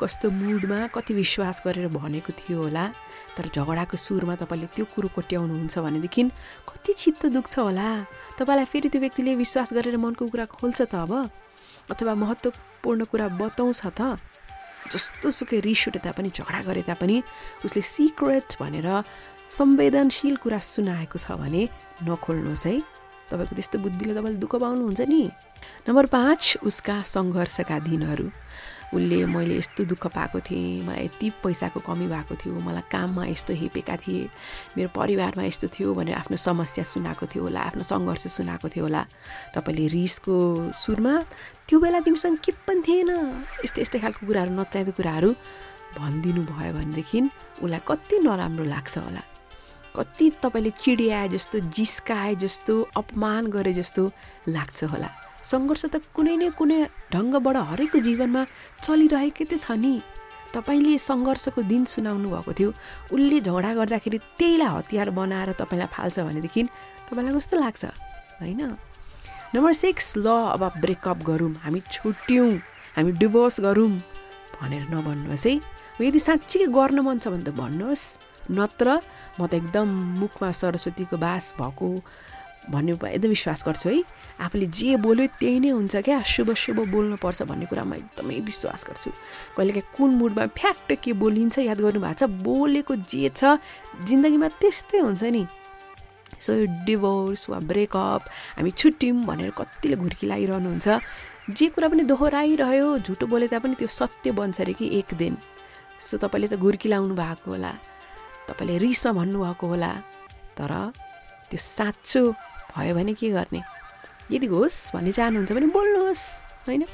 कस्तो मुडमा कति विश्वास गरेर भनेको थियो होला तर झगडाको सुरमा तपाईँले त्यो कुरो कोट्याउनुहुन्छ भनेदेखि कति चित्त दुख्छ होला। तपाईँलाई फेरि त्यो व्यक्तिले विश्वास गरेर मनको कुरा खोल्छ त अब अथवा महत्त्वपूर्ण कुरा बताउँछ त। जस्तो सुकै रिस उठे तापनि झगडा गरे तापनि उसले सिक्रेट भनेर संवेदनशील कुरा सुनाएको छ भने नखोल्नुहोस् है। तपाईँको त्यस्तो बुद्धिले तपाईँले दुःख पाउनुहुन्छ नि। नम्बर पाँच उसका सङ्घर्षका दिनहरू। उसले मैले यस्तो दुःख पाएको थिएँ मलाई यति पैसाको कमी भएको थियो मलाई काममा यस्तो हेपेका थिए मेरो परिवारमा यस्तो थियो भनेर आफ्नो समस्या सुनाएको थियो होला आफ्नो सङ्घर्ष सुनाएको थियो होला। तपाईँले रिसको सुरमा त्यो बेला तिमीसँग के पनि थिएन। यस्तै यस्तै खालको कुराहरू नचाहिँदो कुराहरू भनिदिनु भयो भनेदेखि उसलाई कति नराम्रो लाग्छ होला। कति तपाईँले चिडियाए जस्तो जिस्काए जस्तो अपमान गरे जस्तो लाग्छ होला। सङ्घर्ष त कुनै न कुनै ढङ्गबाट हरेकको जीवनमा चलिरहेकै त छ नि। तपाईँले सङ्घर्षको दिन सुनाउनु भएको थियो। उसले झगडा गर्दाखेरि त्यहीलाई हतियार बनाएर तपाईँलाई फाल्छ भनेदेखि तपाईँलाई कस्तो लाग्छ? होइन? नम्बर सिक्स ल अब ब्रेकअप गरौँ। हामी छुट्यौँ। हामी डिभोर्स गरौँ। भनेर नभन्नुहोस् है। यदि साँच्चीकै गर्न मन छ भने त भन्नुहोस्। नत्र म त एकदम मुखमा सरस्वतीको बास भएको भन्ने एकदम विश्वास गर्छु है। आफूले जे बोल्यो त्यही नै हुन्छ क्या। शुभ शुभ बोल्नुपर्छ भन्ने कुरामा एकदमै विश्वास गर्छु। कहिलेकाहीँ कुन मुडमा फ्याक्ट के बोलिन्छ याद गर्नु भएको छ? बोलेको जे छ जिन्दगीमा त्यस्तै हुन्छ नि। सो यो डिभोर्स वा ब्रेकअप हामी छुट्यौँ भनेर कतिले घुर्की लगाइरहनुहुन्छ जे कुरा पनि दोहोऱ्याइरह्यो झुटो बोले तापनि त्यो सत्य बन्छ अरे कि एक दिन। सो तपाईँले त घुर्की लाउनु भएको होला। तपाईँले रिसमा भन्नुभएको होला। तर त्यो साँचो भयो भने के गर्ने? यदि होस् भन्ने चाहनुहुन्छ भने बोल्नुहोस् होइन?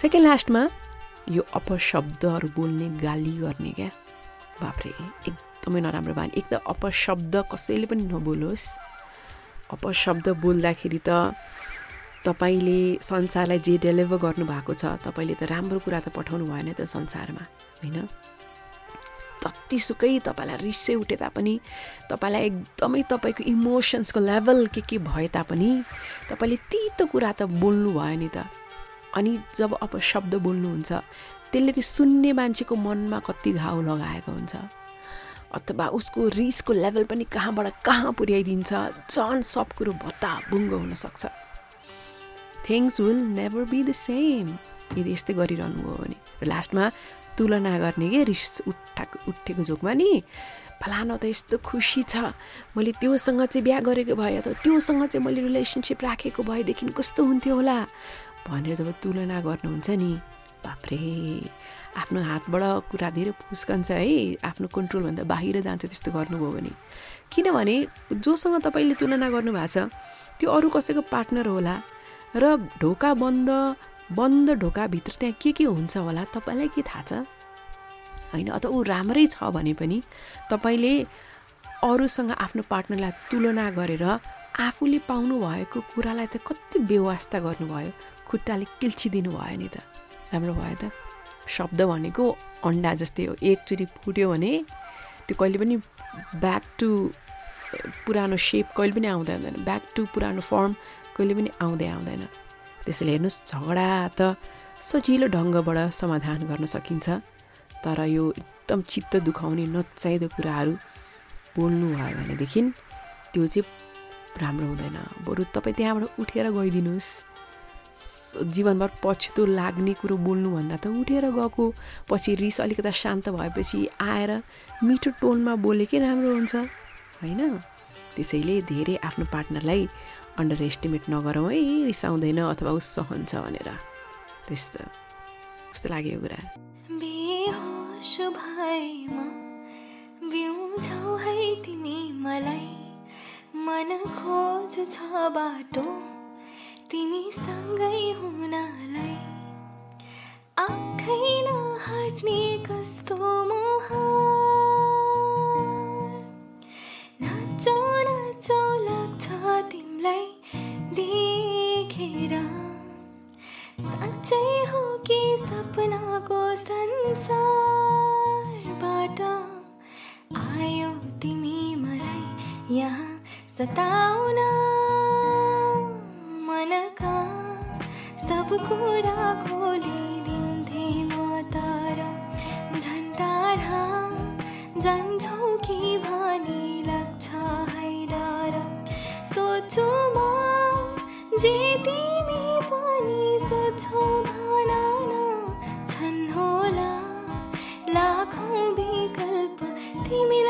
सेकेन्ड लास्टमा यो अपशब्दहरू बोल्ने गाली गर्ने क्या? बाफ्रे एकदमै नराम्रो बानी। एक त अपशब्द कसैले पनि नबोलोस्। अपशब्द बोल्दाखेरि त तपाईँले संसारलाई जे डेलिभर गर्नुभएको छ तपाईँले त राम्रो कुरा त पठाउनु भएन त संसारमा होइन? जतिसुकै तपाईँलाई रिसै उठे तापनि तपाईँलाई एकदमै तपाईँको इमोसन्सको लेभल के के भए तापनि तपाईँले तितो कुरा त बोल्नु भयो नि त। अनि जब अपशब्द बोल्नुहुन्छ त्यसले त्यो सुन्ने मान्छेको मनमा कति घाउ लगाएको हुन्छ। अथवा उसको रिसको लेभल पनि कहाँबाट कहाँ पुर्याइदिन्छ झन् सब कुरो भत्ता बुङ्गो हुनसक्छ। Things will never be the same यदि यस्तै गरिरहनु हो भने लास्टमा तुलना गर्ने के? रिस उठाएको उठेको जोकमा नि? फलानो त यस्तो खुसी छ। मैले त्योसँग चाहिँ बिहा गरेको भए अथवा त्योसँग चाहिँ मैले रिलेसनसिप राखेको भएदेखि कस्तो हुन्थ्यो होला? भनेर जब तुलना गर्नुहुन्छ नि बाफ्रे आफ्नो हातबाट कुरा धेरै फुस्कन्छ है। आफ्नो कन्ट्रोलभन्दा बाहिर जान्छ त्यस्तो गर्नुभयो भने। किनभने जोसँग तपाईँले तुलना गर्नुभएको छ त्यो अरू कसैको पार्टनर होला। र ढोका बन्द बन्द ढोकाभित्र त्यहाँ के के हुन्छ होला तपाईँलाई के थाहा छ? होइन अथवा ऊ राम्रै छ भने पनि तपाईँले अरूसँग आफ्नो पार्टनरलाई तुलना गरेर आफूले पाउनु भएको कुरालाई त कति बेवास्ता गर्नुभयो। खुट्टाले किल्चिदिनु भयो नि त। राम्रो भयो त। शब्द भनेको अन्डा जस्तै हो। एकचोटि फुट्यो भने त्यो कहिले पनि ब्याक टु पुरानो सेप कहिले पनि आउँदै आउँदैन। ब्याक टु पुरानो फर्म कहिले पनि आउँदै आउँदैन। त्यसैले हेर्नुहोस् झगडा त सजिलो ढङ्गबाट समाधान गर्न सकिन्छ तर यो एकदम चित्त दुखाउने नचाहिँदो कुराहरू बोल्नु भयो भनेदेखि त्यो चाहिँ राम्रो हुँदैन। बरु तपाईँ त्यहाँबाट उठेर गइदिनुहोस्। जीवनभर पछितो लाग्ने कुरो बोल्नुभन्दा त उठेर गएको पछि रिस अलिकता शान्त भएपछि आएर मिठो टोनमा बोलेकै राम्रो हुन्छ होइन? त्यसैले धेरै आफ्नो पार्टनरलाई अन्डर एस्टिमेट नगरौँ है? रिसाउँदैन अथवा ऊ सहन्छ भनेर। त्यस्तो कस्तो लाग्यो यो कुरा? तिमी मन खोज छ बाटो तिमीसँगै हुनलाई। आँखै नहट्ने कस्तो मोह। तिमीलाई देखेर साँच्चै हो कि सपनाको संसारबाट आयो तिमी मलाई यहाँ सताउन मनका सब कुरा खोलिदिन्थे तिमी पनि छन् लाखौँ विकल्प तिमीलाई।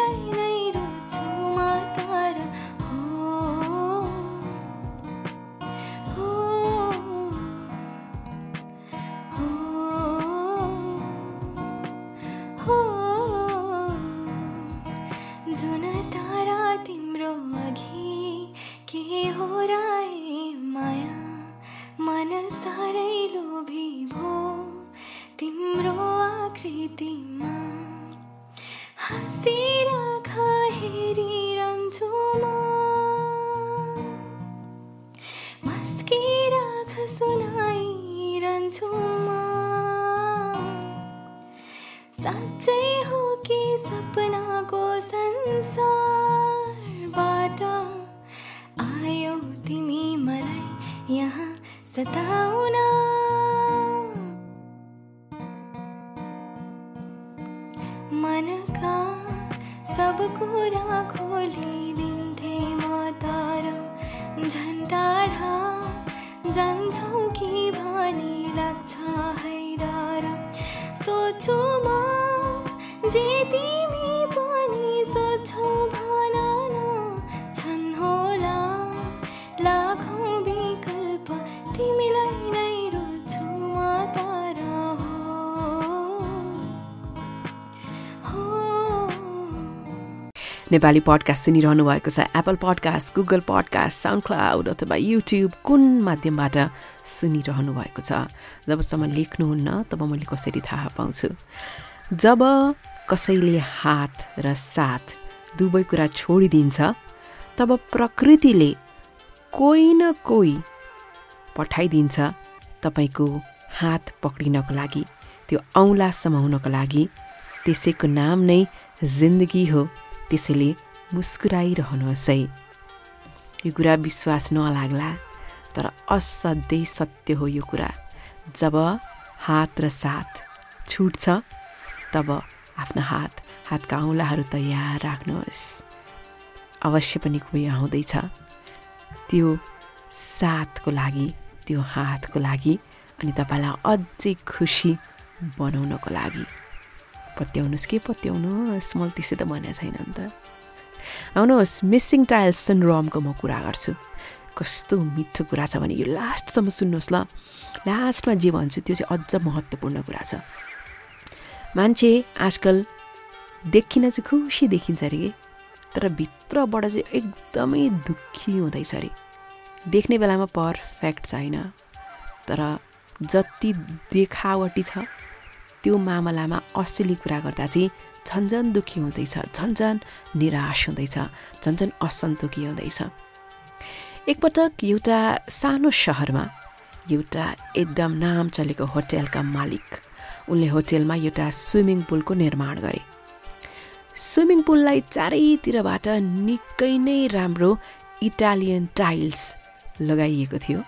नेपाली पडकास्ट सुनिरहनु भएको छ Apple podcast Google podcast SoundCloud अथवा युट्युब कुन माध्यमबाट सुनिरहनु भएको छ? जबसम्म लेख्नुहुन्न तब मैले कसरी थाहा पाउँछु? जब कसैले हात र साथ दुवै कुरा छोडिदिन्छ तब प्रकृतिले कोही न कोही पठाइदिन्छ तपाईँको हात पक्रिनको लागि त्यो औँला समाउनको लागि त्यसैको नाम नै जिन्दगी हो। त्यसैले मुस्कुराइरहनुहोस् है। यो कुरा विश्वास नलाग्ला तर असाध्यै सत्य हो यो कुरा। जब हात र साथ छुट्छ तब आफ्नो हात हातका औँलाहरू तयार राख्नुहोस्। अवश्य पनि कोही आउँदैछ। त्यो साथको लागि त्यो हातको लागि अनि तपाईँलाई अझै खुसी बनाउनको लागि। पत्याउनुहोस् के पत्याउनुहोस् मैले त्यसै त भनेको छैन नि त आउनुहोस् मिसिङ टाइल सिन्ड्रोमको म कुरा गर्छु कस्तो मिठो कुरा छ भने यो लास्टसम्म सुन्नुहोस् ल लास्टमा जे भन्छु त्यो चाहिँ अझ महत्त्वपूर्ण कुरा छ मान्छे आजकल देखिन चाहिँ खुसी देखिन्छ अरे कि तर भित्रबाट चाहिँ एकदमै दुःखी हुँदैछ अरे देख्ने बेलामा पर्फेक्ट छैन तर जति देखावटी छ त्यो मामलामा असली कुरा गर्दा चाहिँ झन्झन दुःखी हुँदैछ झन्झन निराश हुँदैछ झन्झन असन्तोकी हुँदैछ। एकपटक एउटा सानो सहरमा एउटा एकदम नाम चलेको होटेलका मालिक उनले होटेलमा एउटा स्विमिङ पुलको निर्माण गरे। स्विमिङ पुललाई चारैतिरबाट निकै नै राम्रो इटालियन टाइल्स लगाइएको थियो।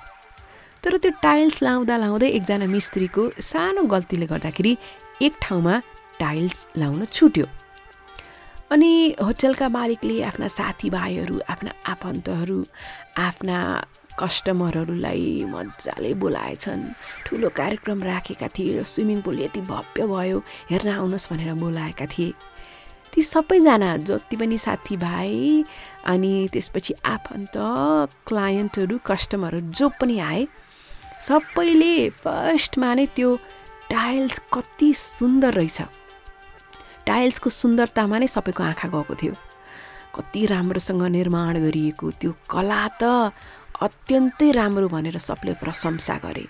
तर त्यो टाइल्स लाउँदा लाउँदै एकजना मिस्त्रीको सानो गल्तीले गर्दाखेरि एक ठाउँमा टाइल्स लाउन छुट्यो। अनि होटलका मालिकले आफ्ना साथीभाइहरू आफ्ना आफन्तहरू आफ्ना कस्टमरहरूलाई मजाले बोलाएछन्। ठुलो कार्यक्रम राखेका थिए स्विमिङ पुल यति भव्य भयो हेर्न आउनुहोस् भनेर बोलाएका थिए। ती सबैजना जति पनि साथीभाइ अनि त्यसपछि आफन्त क्लायन्टहरू कस्टमरहरू जो पनि आए सबैले फर्स्टमा नै त्यो टाइल्स कति सुन्दर रहेछ। टाइल्सको सुन्दरतामा नै सबैको आँखा गएको थियो। कति राम्रोसँग निर्माण गरिएको त्यो कला त अत्यन्तै राम्रो भनेर सबले प्रशंसा गरे।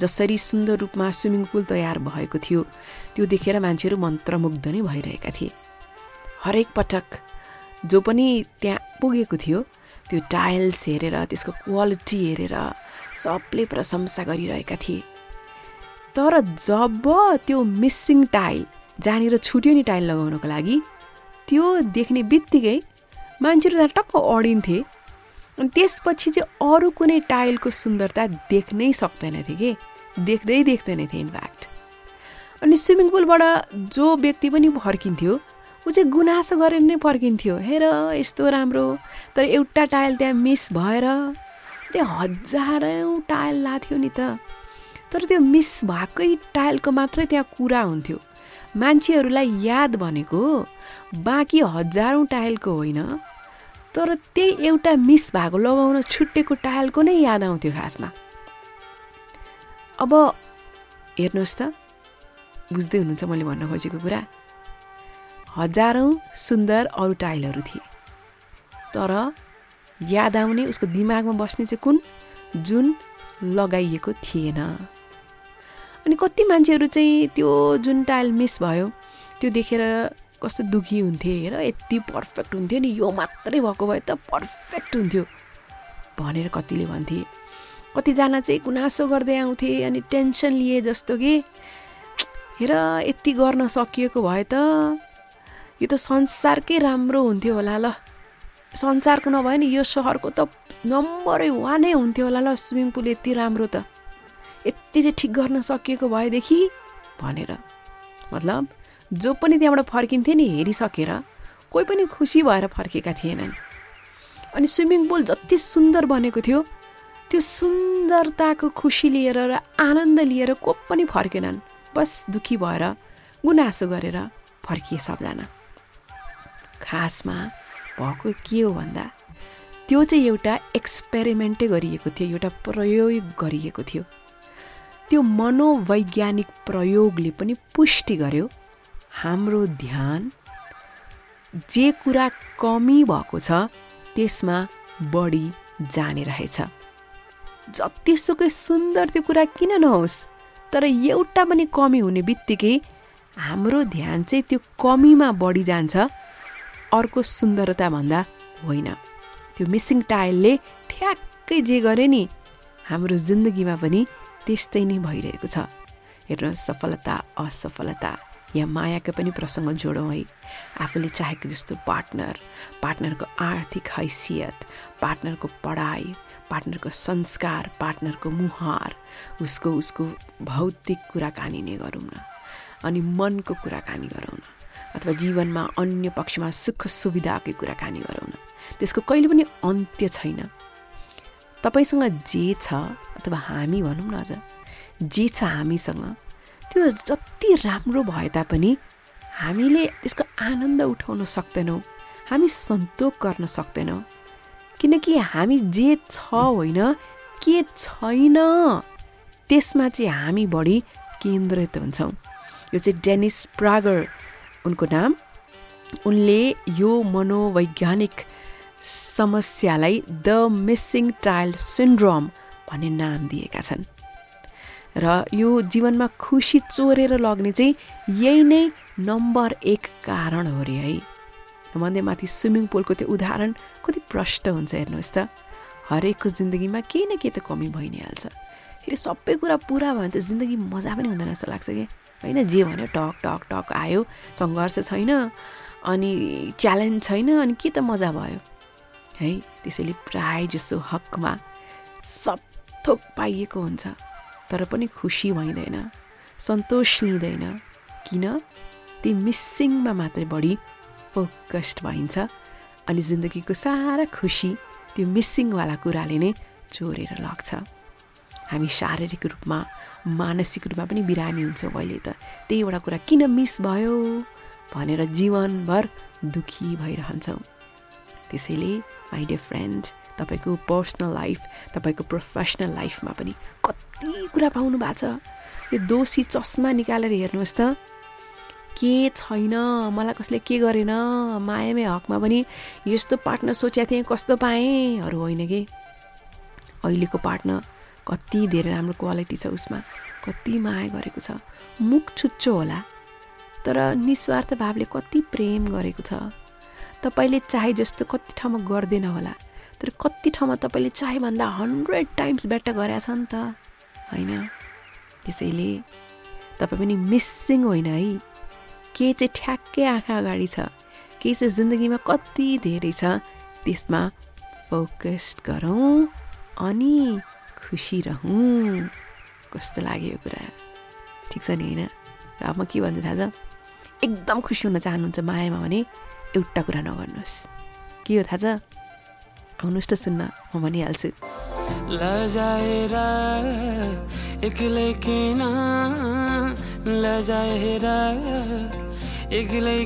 जसरी सुन्दर रूपमा स्विमिङ पुल तयार भएको थियो त्यो देखेर मान्छेहरू मन्त्रमुग्ध नै भइरहेका थिए। हरेक पटक जो पनि त्यहाँ पुगेको थियो त्यो टाइल्स हेरेर त्यसको क्वालिटी हेरेर सबले प्रशंसा गरिरहेका थिए। तर जब त्यो मिसिङ टाइल जहाँनिर छुट्यो नि टाइल लगाउनको लागि त्यो देख्ने बित्तिकै मान्छेहरू त्यहाँ टक्क अडिन्थे। अनि त्यसपछि चाहिँ अरू कुनै टाइलको सुन्दरता देख्नै सक्दैनथे कि? देख्दै देख्दैनथे इनफ्याक्ट अनि स्विमिङ पुलबाट जो व्यक्ति पनि फर्किन्थ्यो ऊ चाहिँ गुनासो गरेर नै फर्किन्थ्यो। हेर यस्तो राम्रो। तर एउटा टाइल त्यहाँ मिस भएर त्यो हजारौँ टाइल लाथ्यो नि त। तर त्यो मिस भएकै टाइलको मात्रै त्यहाँ कुरा हुन्थ्यो। मान्छेहरूलाई याद भनेको बाँकी हजारौँ टाइलको होइन। तर त्यही एउटा मिस भएको लगाउन छुट्टेको टाइलको नै याद आउँथ्यो खासमा। अब हेर्नुहोस् त बुझ्दै हुनुहुन्छ मैले भन्न खोजेको कुरा। हजारौँ सुन्दर अरू टाइलहरू थिए। तर याद आउने उसको दिमागमा बस्ने चाहिँ कुन? जुन लगाइएको थिएन। अनि कति मान्छेहरू चाहिँ त्यो जुन टाइल मिस भयो त्यो देखेर कस्तो दुखी हुन्थे हेर यति पर्फेक्ट हुन्थ्यो नि यो मात्रै भएको भए त पर्फेक्ट हुन्थ्यो। भनेर कतिले भन्थे। कतिजना चाहिँ गुनासो गर्दै आउँथे अनि टेन्सन लिए जस्तो कि हेर यति गर्न सकिएको भए त यो त संसारकै राम्रो हुन्थ्यो होला ल। संसारको नभए नि यो सहरको त नम्बरै वानै हुन्थ्यो होला ल स्विमिङ पुल यति राम्रो त। यति चाहिँ ठिक गर्न सकिएको भएदेखि भनेर। मतलब जो पनि त्यहाँबाट फर्किन्थे नि हेरिसकेर कोही पनि खुसी भएर फर्केका थिएनन्। अनि स्विमिङ पुल जति सुन्दर बनेको थियो त्यो सुन्दरताको खुसी लिएर र आनन्द लिएर को पनि फर्केनन्। बस दुखी भएर गुनासो गरेर फर्किए सबजना। खासमा भएको के हो भन्दा त्यो चाहिँ एउटा एक्सपेरिमेन्टै गरिएको थियो एउटा प्रयोग गरिएको थियो। त्यो मनोवैज्ञानिक प्रयोगले पनि पुष्टि गर्यो हाम्रो ध्यान जे कुरा कमी भएको छ त्यसमा बढी जाने रहेछ। जतिसुकै सुन्दर त्यो कुरा किन नहोस् तर एउटा पनि कमी हुने बित्तिकै हाम्रो ध्यान चाहिँ त्यो कमीमा बढी जान्छ। अर्को सुन्दरता भन्दा होइन। त्यो मिसिङ टाइलले ठ्याक्कै जे गरे नि हाम्रो जिन्दगीमा पनि त्यस्तै नै भइरहेको छ। हेर्नुहोस् सफलता असफलता या मायाको पनि प्रसङ्ग जोडौँ है। आफूले चाहेको जस्तो पार्टनर पार्टनरको आर्थिक हैसियत पार्टनरको पढाइ पार्टनरको संस्कार पार्टनरको मुहार उसको उसको भौतिक कुराकानी नै गरौँ न। अनि मनको कुराकानी गरौँ न। अथवा जीवनमा अन्य पक्षमा सुख सुविधाकै कुराकानी गरौँ न त्यसको कहिले पनि अन्त्य छैन। तपाईँसँग जे छ अथवा हामी भनौँ न अझ जे छ हामीसँग त्यो जति राम्रो भए तापनि हामीले त्यसको आनन्द उठाउन सक्दैनौँ हामी सन्तोक गर्न सक्दैनौँ। किनकि हामी जे छ होइन के छैन त्यसमा चाहिँ हामी बढी केन्द्रित हुन्छौँ। यो चाहिँ डेनिस प्रागर उनको नाम। उनले यो मनोवैज्ञानिक समस्यालाई द मिसिङ चाइल्ड सिन्ड्रोम भन्ने नाम दिएका छन्। र यो जीवनमा खुसी चोरेर लग्ने चाहिँ यही नै नम्बर एक कारण हो अरे है। भन्दै माथि स्विमिङ पुलको त्यो उदाहरण कति प्रष्ट हुन्छ हेर्नुहोस् त। हरेकको जिन्दगीमा केही न केही त कमी भइ नै हाल्छ। फेरि सबै कुरा पुरा भयो भने त जिन्दगी मजा पनि हुँदैन जस्तो लाग्छ कि? होइन जे भन्यो टक टक टक आयो सङ्घर्ष छैन अनि च्यालेन्ज छैन अनि के त मजा भयो? है त्यसैले प्राय जसो हकमा सब थोक पाइएको हुन्छ तर पनि खुसी भइँदैन सन्तोष लिँदैन किन? ती मिसिङमा मात्रै बढी फोकस्ड भइन्छ अनि जिन्दगीको सारा खुसी त्यो मिसिङवाला कुराले नै चोरेर लग्छ। हामी शारीरिक रूपमा मानसिक रूपमा पनि बिरामी हुन्छौँ अहिले त। त्यही एउटा कुरा किन मिस भयो? भनेर जीवनभर दुखी भइरहन्छौँ। त्यसैले माई डियर फ्रेन्ड तपाईँको पर्सनल लाइफ तपाईँको प्रोफेसनल लाइफमा पनि कति कुरा पाउनु भएको छ। यो दोषी चस्मा निकालेर हेर्नुहोस् त। के छैन? मलाई कसले के गरेन? मायामै हकमा पनि यस्तो पार्टनर सोचेको थिएँ कस्तो पाएँहरू होइन कि? अहिलेको पार्टनर कति धेरै राम्रो क्वालिटी छ उसमा। कति माया गरेको छ। मुख छुच्चो होला। तर निस्वार्थ भावले कति प्रेम गरेको छ। तपाईँले चाहे जस्तो कति ठाउँमा गर्दैन होला। तर कति ठाउँमा तपाईँले चाहेभन्दा हन्ड्रेड टाइम्स बेटर गरेछ नि त। होइन? त्यसैले तपाईँ पनि मिसिङ होइन है। के चाहिँ ठ्याक्कै आँखा अगाडि छ। के चाहिँ जिन्दगीमा कति धेरै छ। त्यसमा फोकस्ड गरौँ। अनि खुसी रहौँ कस्तो लाग्यो यो कुरा। ठिक छ नि होइन? र अब म के भन्छु थाहा छ? एकदम खुसी हुन चाहनुहुन्छ मायामा भने एउटा कुरा नगर्नुहोस्। के हो थाहा छ? आउनुहोस् त सुन्न म भनिहाल्छु। एक्लै किन? लजाएर एक्लै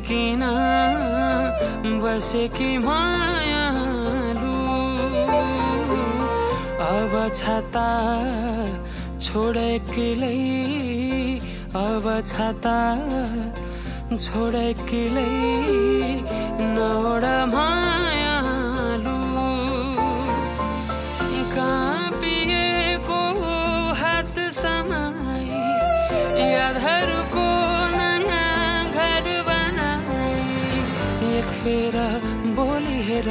बसेकी मायालु अब छाता छोड एक्लै अब छाता छोड एक्लै नौड मायालु काँपिएको हात समाई यादहरूको नयाँ घर बनाई एक फेर बोली हेर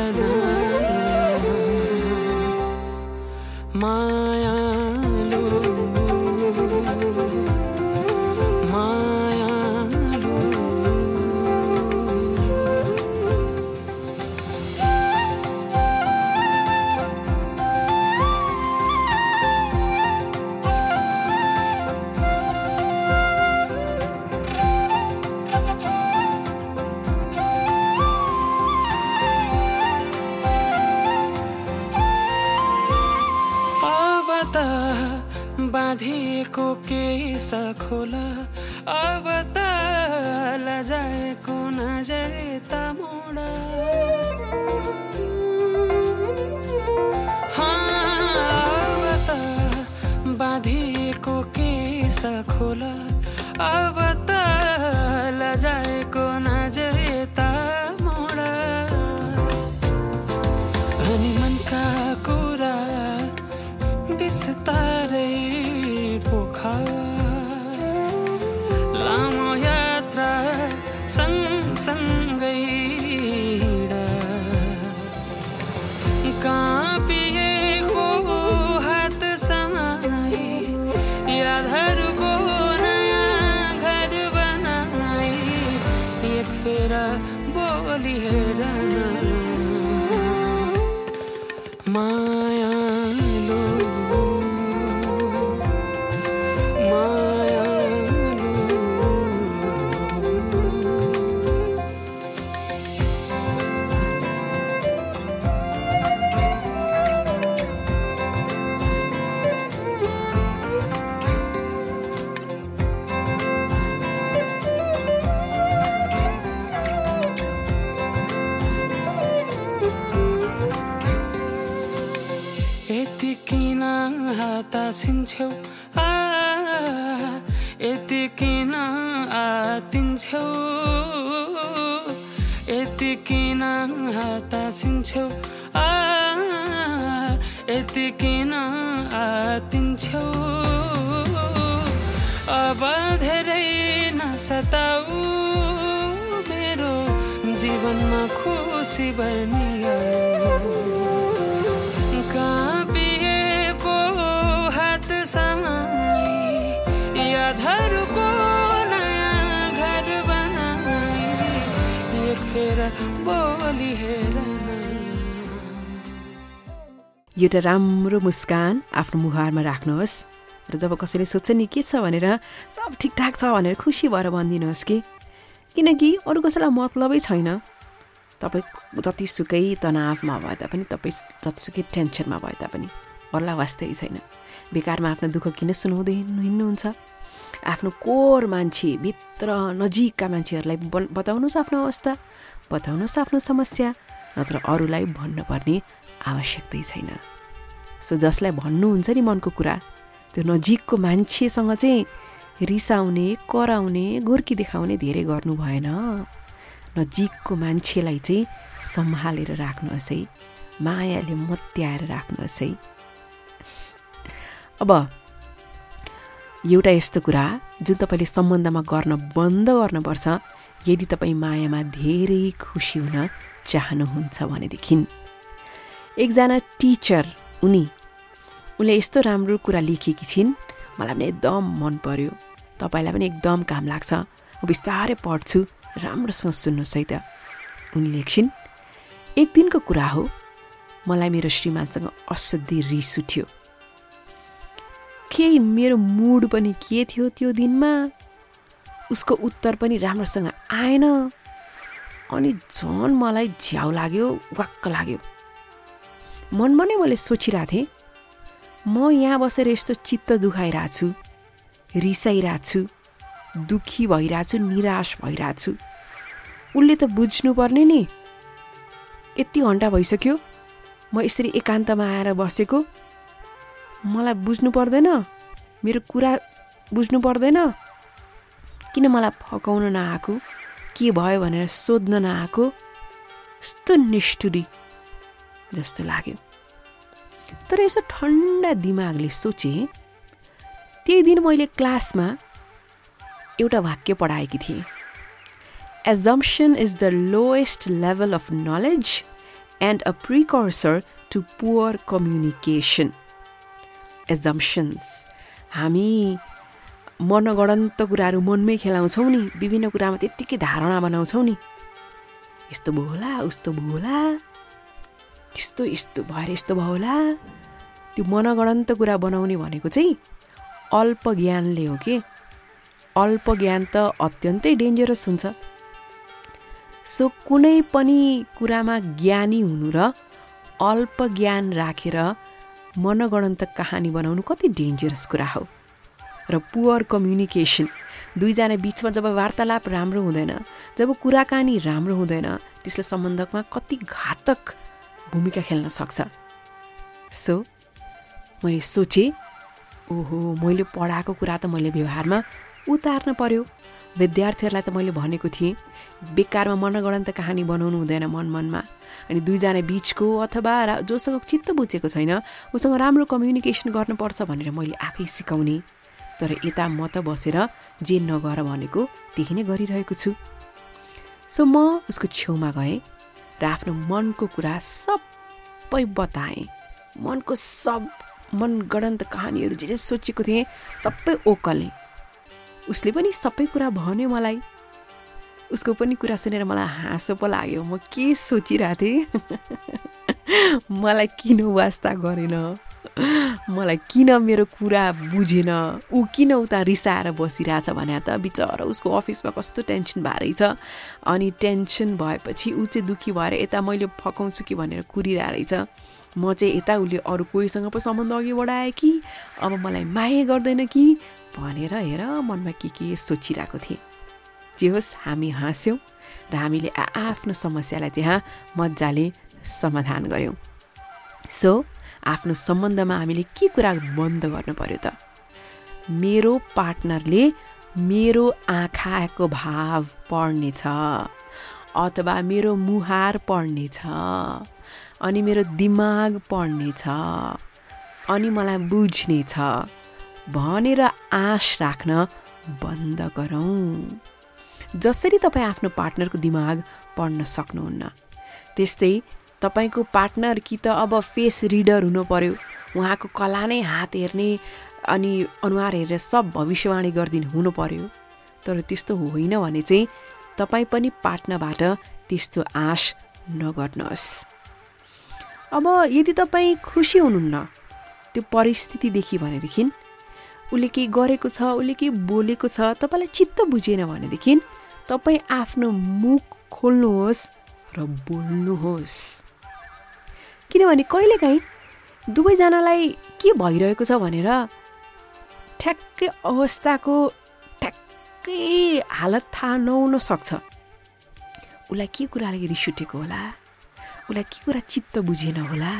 न केस खोला अब त लजाएको नजर त मोडा। अब त बाँधिएको केस खोला अब आ यति किन आतिन्छौ यति किन हातासिन्छौ यति किन आतिन्छौ अब धेरै नसताउ मेरो जीवनमा खुसी बनियो। मेरा बोली एउटा राम्रो मुस्कान आफ्नो मुहारमा राख्नुहोस्। र जब कसैले सोध्छ नि के छ? भनेर सब ठिकठाक छ भनेर खुसी भएर भनिदिनुहोस् कि। किनकि अरू कसैलाई मतलबै छैन। तपाईँ जतिसुकै तनावमा भए तापनि तपाईँ जतिसुकै टेन्सनमा भए तापनि अरूलाई वास्तै छैन। बेकारमा आफ्नो दुःख किन सुनाउँदै हिँड्नुहुन्छ? आफ्नो कोर मान्छे भित्र नजिकका मान्छेहरूलाई बताउनुहोस् आफ्नो अवस्था बताउनुहोस् आफ्नो समस्या नत्र अरूलाई भन्नुपर्ने आवश्यकतै छैन। सो जसलाई भन्नुहुन्छ नि मनको कुरा त्यो नजिकको मान्छेसँग चाहिँ रिसाउने कराउने गोर्की देखाउने धेरै गर्नु भएन। नजिकको मान्छेलाई चाहिँ सम्हालेर राख्नुहोस् है मायाले मत्याएर राख्नुहोस् है। अब एउटा यस्तो कुरा जुन तपाईँले सम्बन्धमा गर्न बन्द गर्नुपर्छ यदि तपाईँ मायामा धेरै खुसी हुन चाहनुहुन्छ भनेदेखि। एकजना टिचर उनी। उनले यस्तो राम्रो कुरा लेखेकी छिन्। मलाई पनि एकदम मन पर्यो। तपाईँलाई पनि एकदम काम लाग्छ। म बिस्तारै पढ्छु राम्रोसँग सुन्नुहोस् है त उनी लेख्छिन् एक दिनको कुरा हो। मलाई मेरो श्रीमानसँग असाध्यै रिस उठ्यो। केही मेरो मुड पनि के थियो त्यो दिनमा? उसको उत्तर पनि राम्रोसँग आएन। अनि झन् मलाई झ्याउ लाग्यो वाक्क लाग्यो। मनमा नै मैले सोचिरहेको थिएँ म यहाँ बसेर यस्तो चित्त दुखाइरहेको छु रिसाइरहेको छु दुखी भइरहेको छु निराश भइरहेको छु। उसले त बुझ्नुपर्ने नि। यति घन्टा भइसक्यो म यसरी एकान्तमा आएर बसेको। मलाई बुझ्नु पर्दैन। मेरो कुरा बुझ्नु पर्दैन। किन मलाई फकाउन नआएको? के भयो भनेर सोध्न नआएको? यस्तो निष्ठुरी जस्तो लाग्यो। तर यसो ठन्डा दिमागले सोचे त्यही दिन मैले क्लासमा एउटा वाक्य पढाएकी थिएँ। Assumption is the lowest level of knowledge and a precursor to poor communication. Assumptions. हामी मनगणन्त कुराहरू मनमै खेलाउँछौँ नि विभिन्न कुरामा त्यत्तिकै धारणा बनाउँछौँ नि। यस्तो भयो होला उस्तो भयो होला त्यस्तो यस्तो भएर यस्तो भयो होला। त्यो मनगणन्त कुरा बनाउने भनेको चाहिँ अल्प ज्ञानले हो कि? अल्प ज्ञान त अत्यन्तै डेन्जरस हुन्छ। सो कुनै पनि कुरामा ज्ञानी हुनु र अल्प ज्ञान राखेर मनगणन्त कहानी बनाउनु कति डेन्जरस कुरा हो। र पुवर कम्युनिकेसन दुईजना बिचमा जब वार्तालाप राम्रो हुँदैन जब कुराकानी राम्रो हुँदैन त्यसले सम्बन्धमा कति घातक भूमिका खेल्न सक्छ। सो मैले सोचेँ ओहो मैले पढाएको कुरा त मैले व्यवहारमा उतार्न पर्यो। विद्यार्थीहरूलाई त मैले भनेको थिएँ बेकारमा मनगणन्त कहानी बनाउनु हुँदैन मन मनमा। अनि दुईजना बिचको अथवा जोसँग चित्त बुझेको छैन उसँग राम्रो कम्युनिकेसन गर्नुपर्छ भनेर मैले आफै सिकाउने। तर यता म त बसेर जे नगर भनेको त्यही नै गरिरहेको छु। सो म उसको छेउमा गएँ र आफ्नो मनको कुरा सबै बताएँ। मनको सब मनगणन्त कहानीहरू जे जे सोचेको थिएँ सबै ओकलेँ। उसले पनि सबै कुरा भन्यो मलाई। उसको पनि कुरा सुनेर मलाई हाँसो पो लाग्यो। म के सोचिरहेको थिएँ? मलाई किन वास्ता गरेन? मलाई किन मेरो कुरा बुझेन? ऊ किन उता रिसाएर बसिरहेछ भने त बिचरा उसको अफिसमा कस्तो टेन्सन भएरै छ। अनि टेन्सन भएपछि ऊ चाहिँ दुःखी भएर यता मैले फकाउँछु कि भनेर कुरिरहेको रहेछ म चाहिँ यता उसले अरू कोहीसँग पो सम्बन्ध अघि बढाएँ कि? अब मलाई माया गर्दैन कि? भनेर हेर मनमा के के सोचिरहेको थिएँ। जे होस् हामी हाँस्यौँ र हामीले आफ्नो समस्यालाई त्यहाँ मजाले समाधान गऱ्यौँ। सो आफ्नो सम्बन्धमा हामीले के कुरा बन्द गर्नु पर्यो त? मेरो पार्टनरले मेरो आँखाको भाव पढ्नेछ अथवा मेरो मुहार पढ्नेछ अनि मेरो दिमाग पढ्नेछ अनि मलाई बुझ्नेछ भनेर आश राख्न बन्द गरौँ। जसरी तपाईँ आफ्नो पार्टनरको दिमाग पढ्न सक्नुहुन्न। त्यस्तै तपाईँको पार्टनर कि त अब फेस रिडर हुनु पर्यो उहाँको कला नै हात हेर्ने अनि अनुहार हेरेर सब भविष्यवाणी गरिदिनु हुनु पर्यो। तर त्यस्तो होइन भने चाहिँ तपाईँ पनि पार्टनरबाट त्यस्तो आश नगर्नुहोस्। अब यदि तपाईँ खुसी हुनुहुन्न त्यो परिस्थितिदेखि भनेदेखि उसले केही गरेको छ उसले केही बोलेको छ तपाईँलाई चित्त बुझेन भनेदेखि तपाईँ आफ्नो मुख खोल्नुहोस् र बोल्नुहोस्। किनभने कहिलेकाहीँ दुवैजनालाई के भइरहेको छ भनेर ठ्याक्कै अवस्थाको ठ्याक्कै हालत थाहा नहुन सक्छ। उसलाई के कुराले रिस उठेको होला? उसलाई के कुरा चित्त बुझेन होला?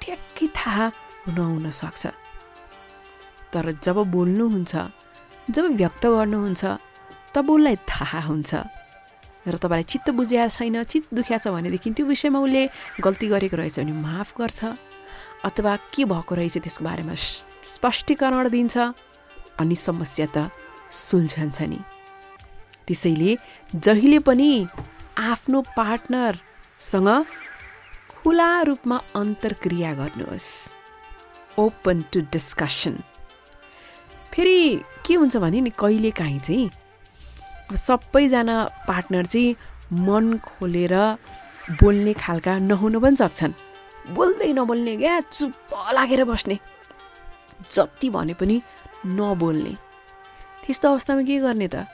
ठ्याक्कै थाहा नहुन सक्छ। तर जब बोल्नुहुन्छ जब व्यक्त गर्नुहुन्छ तब उसलाई थाहा हुन्छ। र तपाईँलाई चित्त बुझिया छैन चित्त दुख्या छ भनेदेखि त्यो विषयमा उसले गल्ती गरेको रहेछ भने माफ गर्छ। अथवा के भएको रहेछ त्यसको बारेमा स्पष्टीकरण दिन्छ। अनि समस्या त सुल्झन्छ नि। त्यसैले जहिले पनि आफ्नो पार्टनरसँग खुला रूपमा अन्तर्क्रिया गर्नुहोस्। Open to discussion. फेरि के हुन्छ भने नि कहिलेकाहीँ चाहिँ सबैजना पार्टनर चाहिँ मन खोलेर बोल्ने खालका नहुन पनि सक्छन्। बोल्दै नबोल्ने क्या चुप्प लागेर बस्ने। जति भने पनि नबोल्ने। त्यस्तो अवस्थामा के गर्ने त?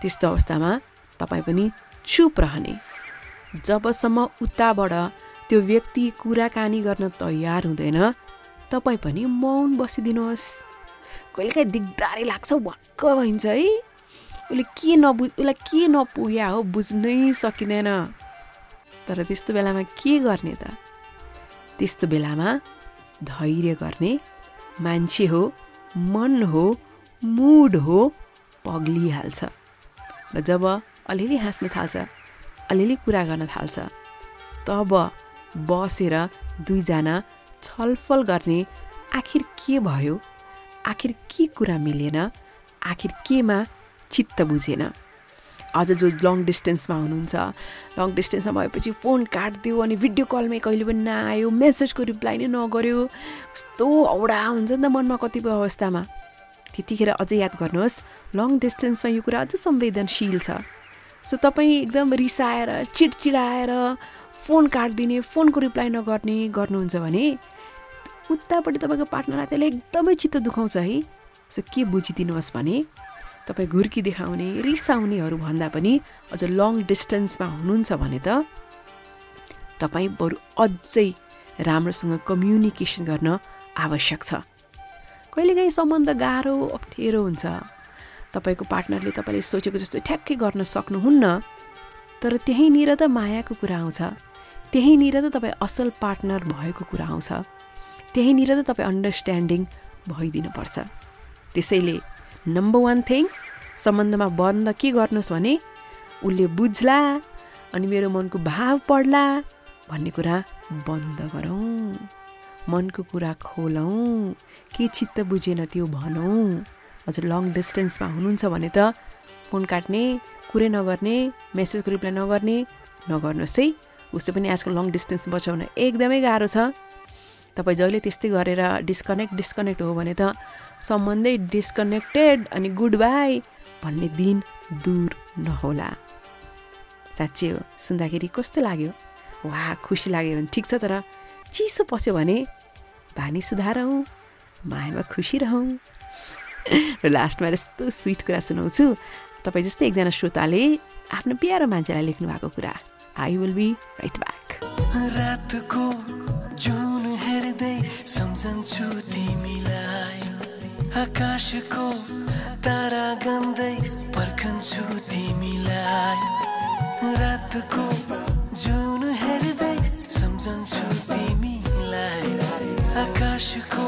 त्यस्तो अवस्थामा तपाईँ पनि चुप रहने। जबसम्म उताबाट त्यो व्यक्ति कुराकानी गर्न तयार हुँदैन तपाईँ पनि मौन बसिदिनुहोस्। कहिलेकाहीँ दिगदारी लाग्छ वाक्क भइन्छ है। उसले के नबुझ उसलाई के नपुग्या हो बुझ्नै सकिँदैन। तर त्यस्तो बेलामा के गर्ने त? त्यस्तो बेलामा धैर्य गर्ने मान्छे हो मन हो मुड हो पग्लिहाल्छ र जब अलिअलि हाँस्न थाल्छ अलिअलि कुरा गर्न थाल्छ तब बसेर दुईजना छलफल गर्ने आखिर के भयो? आखिर के कुरा मिलेन? आखिर केमा चित्त बुझेन। अझ जो लङ डिस्टेन्समा हुनुहुन्छ लङ डिस्टेन्समा भएपछि फोन काटिदियो अनि भिडियो कलमै कहिले पनि नआयो मेसेजको रिप्लाई नै नगर्यो। कस्तो औडा हुन्छ नि त मनमा कतिपय अवस्थामा। त्यतिखेर अझै याद गर्नुहोस् लङ डिस्टेन्समा यो कुरा अझ संवेदनशील छ। सो तपाईँ एकदम रिसाएर चिडचिडाएर फोन काटिदिने फोनको रिप्लाई नगर्ने गर्नुहुन्छ भने उतापट्टि तपाईँको पार्टनरलाई त्यसले एकदमै चित्त दुखाउँछ है। सो के बुझिदिनुहोस् भने तपाईँ घुर्की देखाउने रिसाउनेहरू भन्दा पनि अझ लङ डिस्टेन्समा हुनुहुन्छ भने त तपाईँ बरु अझै राम्रोसँग कम्युनिकेसन गर्न आवश्यक छ। कहिलेकाहीँ सम्बन्ध गाह्रो अप्ठ्यारो हुन्छ। तपाईँको पार्टनरले तपाईँले सोचेको जस्तो ठ्याक्कै गर्न सक्नुहुन्न तर त्यहीँनिर त मायाको कुरा आउँछ। त्यहीँनिर त तपाईँ असल पार्टनर भएको कुरा आउँछ। त्यहीँनिर त तपाईँ अन्डरस्ट्यान्डिङ भइदिनुपर्छ। त्यसैले नम्बर वान थिङ सम्बन्धमा बन्द के गर्नुहोस् भने उसले बुझ्ला अनि मेरो मनको भाव पढ्ला भन्ने कुरा बन्द गरौँ। मनको कुरा खोलौँ के चित्त बुझेन त्यो भनौँ। हजुर लङ डिस्टेन्समा हुनुहुन्छ भने त फोन काट्ने कुरै नगर्ने मेसेजको रिप्लाई नगर्ने नगर्नुहोस् है। उसो पनि आजकल लङ डिस्टेन्स बचाउन एकदमै गाह्रो छ। तपाईँ जहिले त्यस्तै गरेर डिस्कनेक्ट डिस्कनेक्ट हो भने त सम्बन्धै डिस्कनेक्टेड अनि गुड बाई भन्ने दिन दूर नहोला। साँच्चै हो सुन्दाखेरि कस्तो लाग्यो? वा खुसी लाग्यो भने ठिक छ तर चिसो पस्यो भने बानी सुधारौँ मायामा खुसी रहौँ। र लास्टमा यस्तो स्विट कुरा सुनाउँछु तपाईँ जस्तै एकजना श्रोताले आफ्नो प्यारो मान्छेलाई लेख्नु भएको कुरा। I will be right back रातको जुन हेर्दै सम्झन्छु तिमीलाई। आकाशको तारा गन्दै पर्खन्छु तिमीलाई। रातको जुन हेर्दै सम्झन्छु तिमीलाई। आकाशको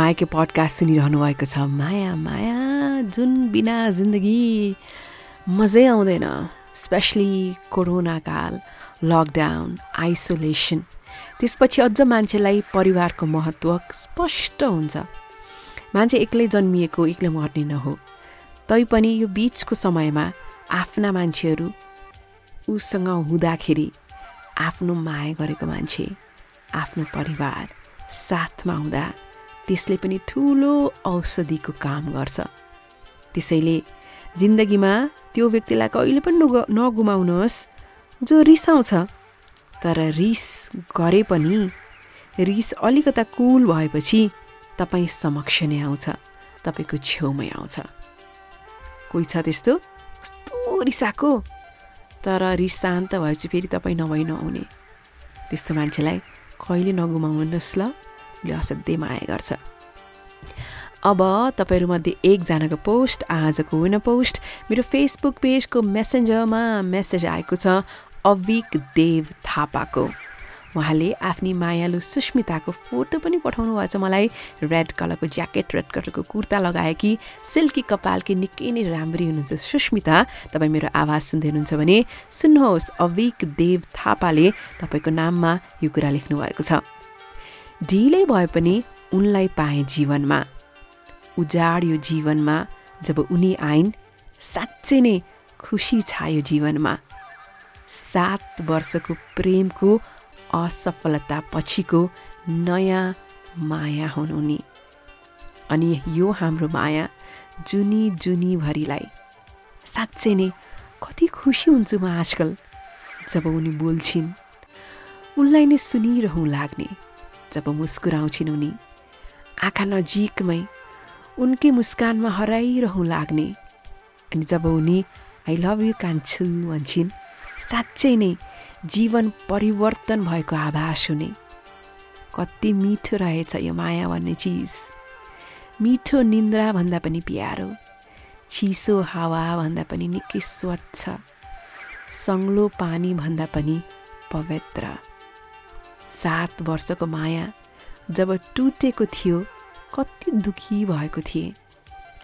मायाको पडकास्ट सुनिरहनु भएको छ। माया माया जुन बिना जिन्दगी मजै आउँदैन स्पेसली कोरोना काल लकडाउन आइसोलेसन त्यसपछि अझ मान्छेलाई परिवारको महत्त्व स्पष्ट हुन्छ। मान्छे एक्लै जन्मिएको एक्लै मर्ने नहो। तैपनि यो बिचको समयमा आफ्ना मान्छेहरू उसँग हुँदाखेरि आफ्नो माया गरेको मान्छे आफ्नो परिवार साथमा हुँदा त्यसले पनि ठुलो औषधिको काम गर्छ। त्यसैले जिन्दगीमा त्यो व्यक्तिलाई कहिले पनि नगु नगुमाउनुहोस् जो रिसाउँछ। तर रिस गरे पनि रिस अलिकता कुल भएपछि तपाईँ समक्ष नै आउँछ तपाईँको छेउमै आउँछ। कोही छ त्यस्तो? कस्तो रिसाएको? तर रिस शान्त भएपछि फेरि तपाईँ नभई नआउने त्यस्तो मान्छेलाई कहिले नगुमाउनुहोस् ल। उसले असाध्यै माया गर्छ। अब तपाईँहरूमध्ये एकजनाको पोस्ट आजको विन पोस्ट मेरो फेसबुक पेजको मेसेन्जरमा मेसेज आएको छ अविक देव थापाको। उहाँले आफ्नी मायालु सुस्मिताको फोटो पनि पठाउनु भएछ मलाई रेड कलरको ज्याकेट रेड कलरको कुर्ता लगाएकी सिल्की कपालकी निकै नै राम्री हुनुहुन्छ सुस्मिता तपाईँ मेरो आवाज सुन्दै हुनुहुन्छ भने सुन्नुहोस् अविक देव थापाले तपाईँको नाममा यो कुरा लेख्नु भएको छ। ढिलै भए पनि उनलाई पाएँ जीवनमा। उजाड यो जीवनमा जब उनी आइन् साँच्चै नै खुसी छायो जीवनमा। सात वर्षको प्रेमको असफलता पछिको नयाँ माया हुन् उनी। अनि यो हाम्रो माया जुनी जुनीभरिलाई साँच्चै नै कति खुसी हुन्छु म आजकल जब उनी बोल्छिन्। उनलाई नै सुनिरहँ लाग्ने। जब मुस्कुराउँछिन् उनी। आँखा नजिकमै उनकै मुस्कानमा हराइरहँ लाग्ने। अनि जब उनी आई लभ यु कान्छु भन्छन् साँच्चै नै जीवन परिवर्तन भएको आभास हुने। कति मिठो रहेछ यो माया भन्ने चिज। मिठो निन्द्रा भन्दा पनि प्यारो। चिसो हावा भन्दा पनि निकै स्वच्छ। सङ्लो पानी भन्दा पनि पवित्र। सात वर्षको माया जब टुटेको थियो कति दुखी भएको थिएँ।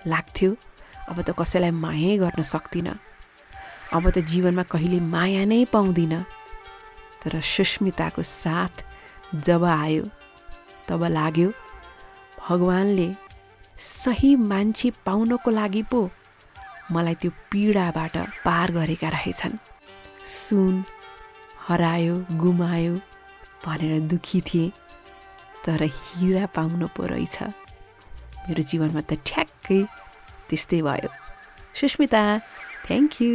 लाग्थ्यो अब त कसैलाई मायै गर्न सक्दिनँ। अब त जीवनमा कहिले माया नै पाउँदिनँ। तर सुस्मिताको साथ जब आयो तब लाग्यो भगवान्ले सही मान्छे पाउनको लागि पो मलाई त्यो पीडाबाट पार गरेका रहेछन्। सुन हरायो गुमायो भनेर दुखी थिएँ तर हिरा पाउनु पो रहेछ। मेरो जीवनमा त ठ्याक्कै त्यस्तै भयो। Susmita thank you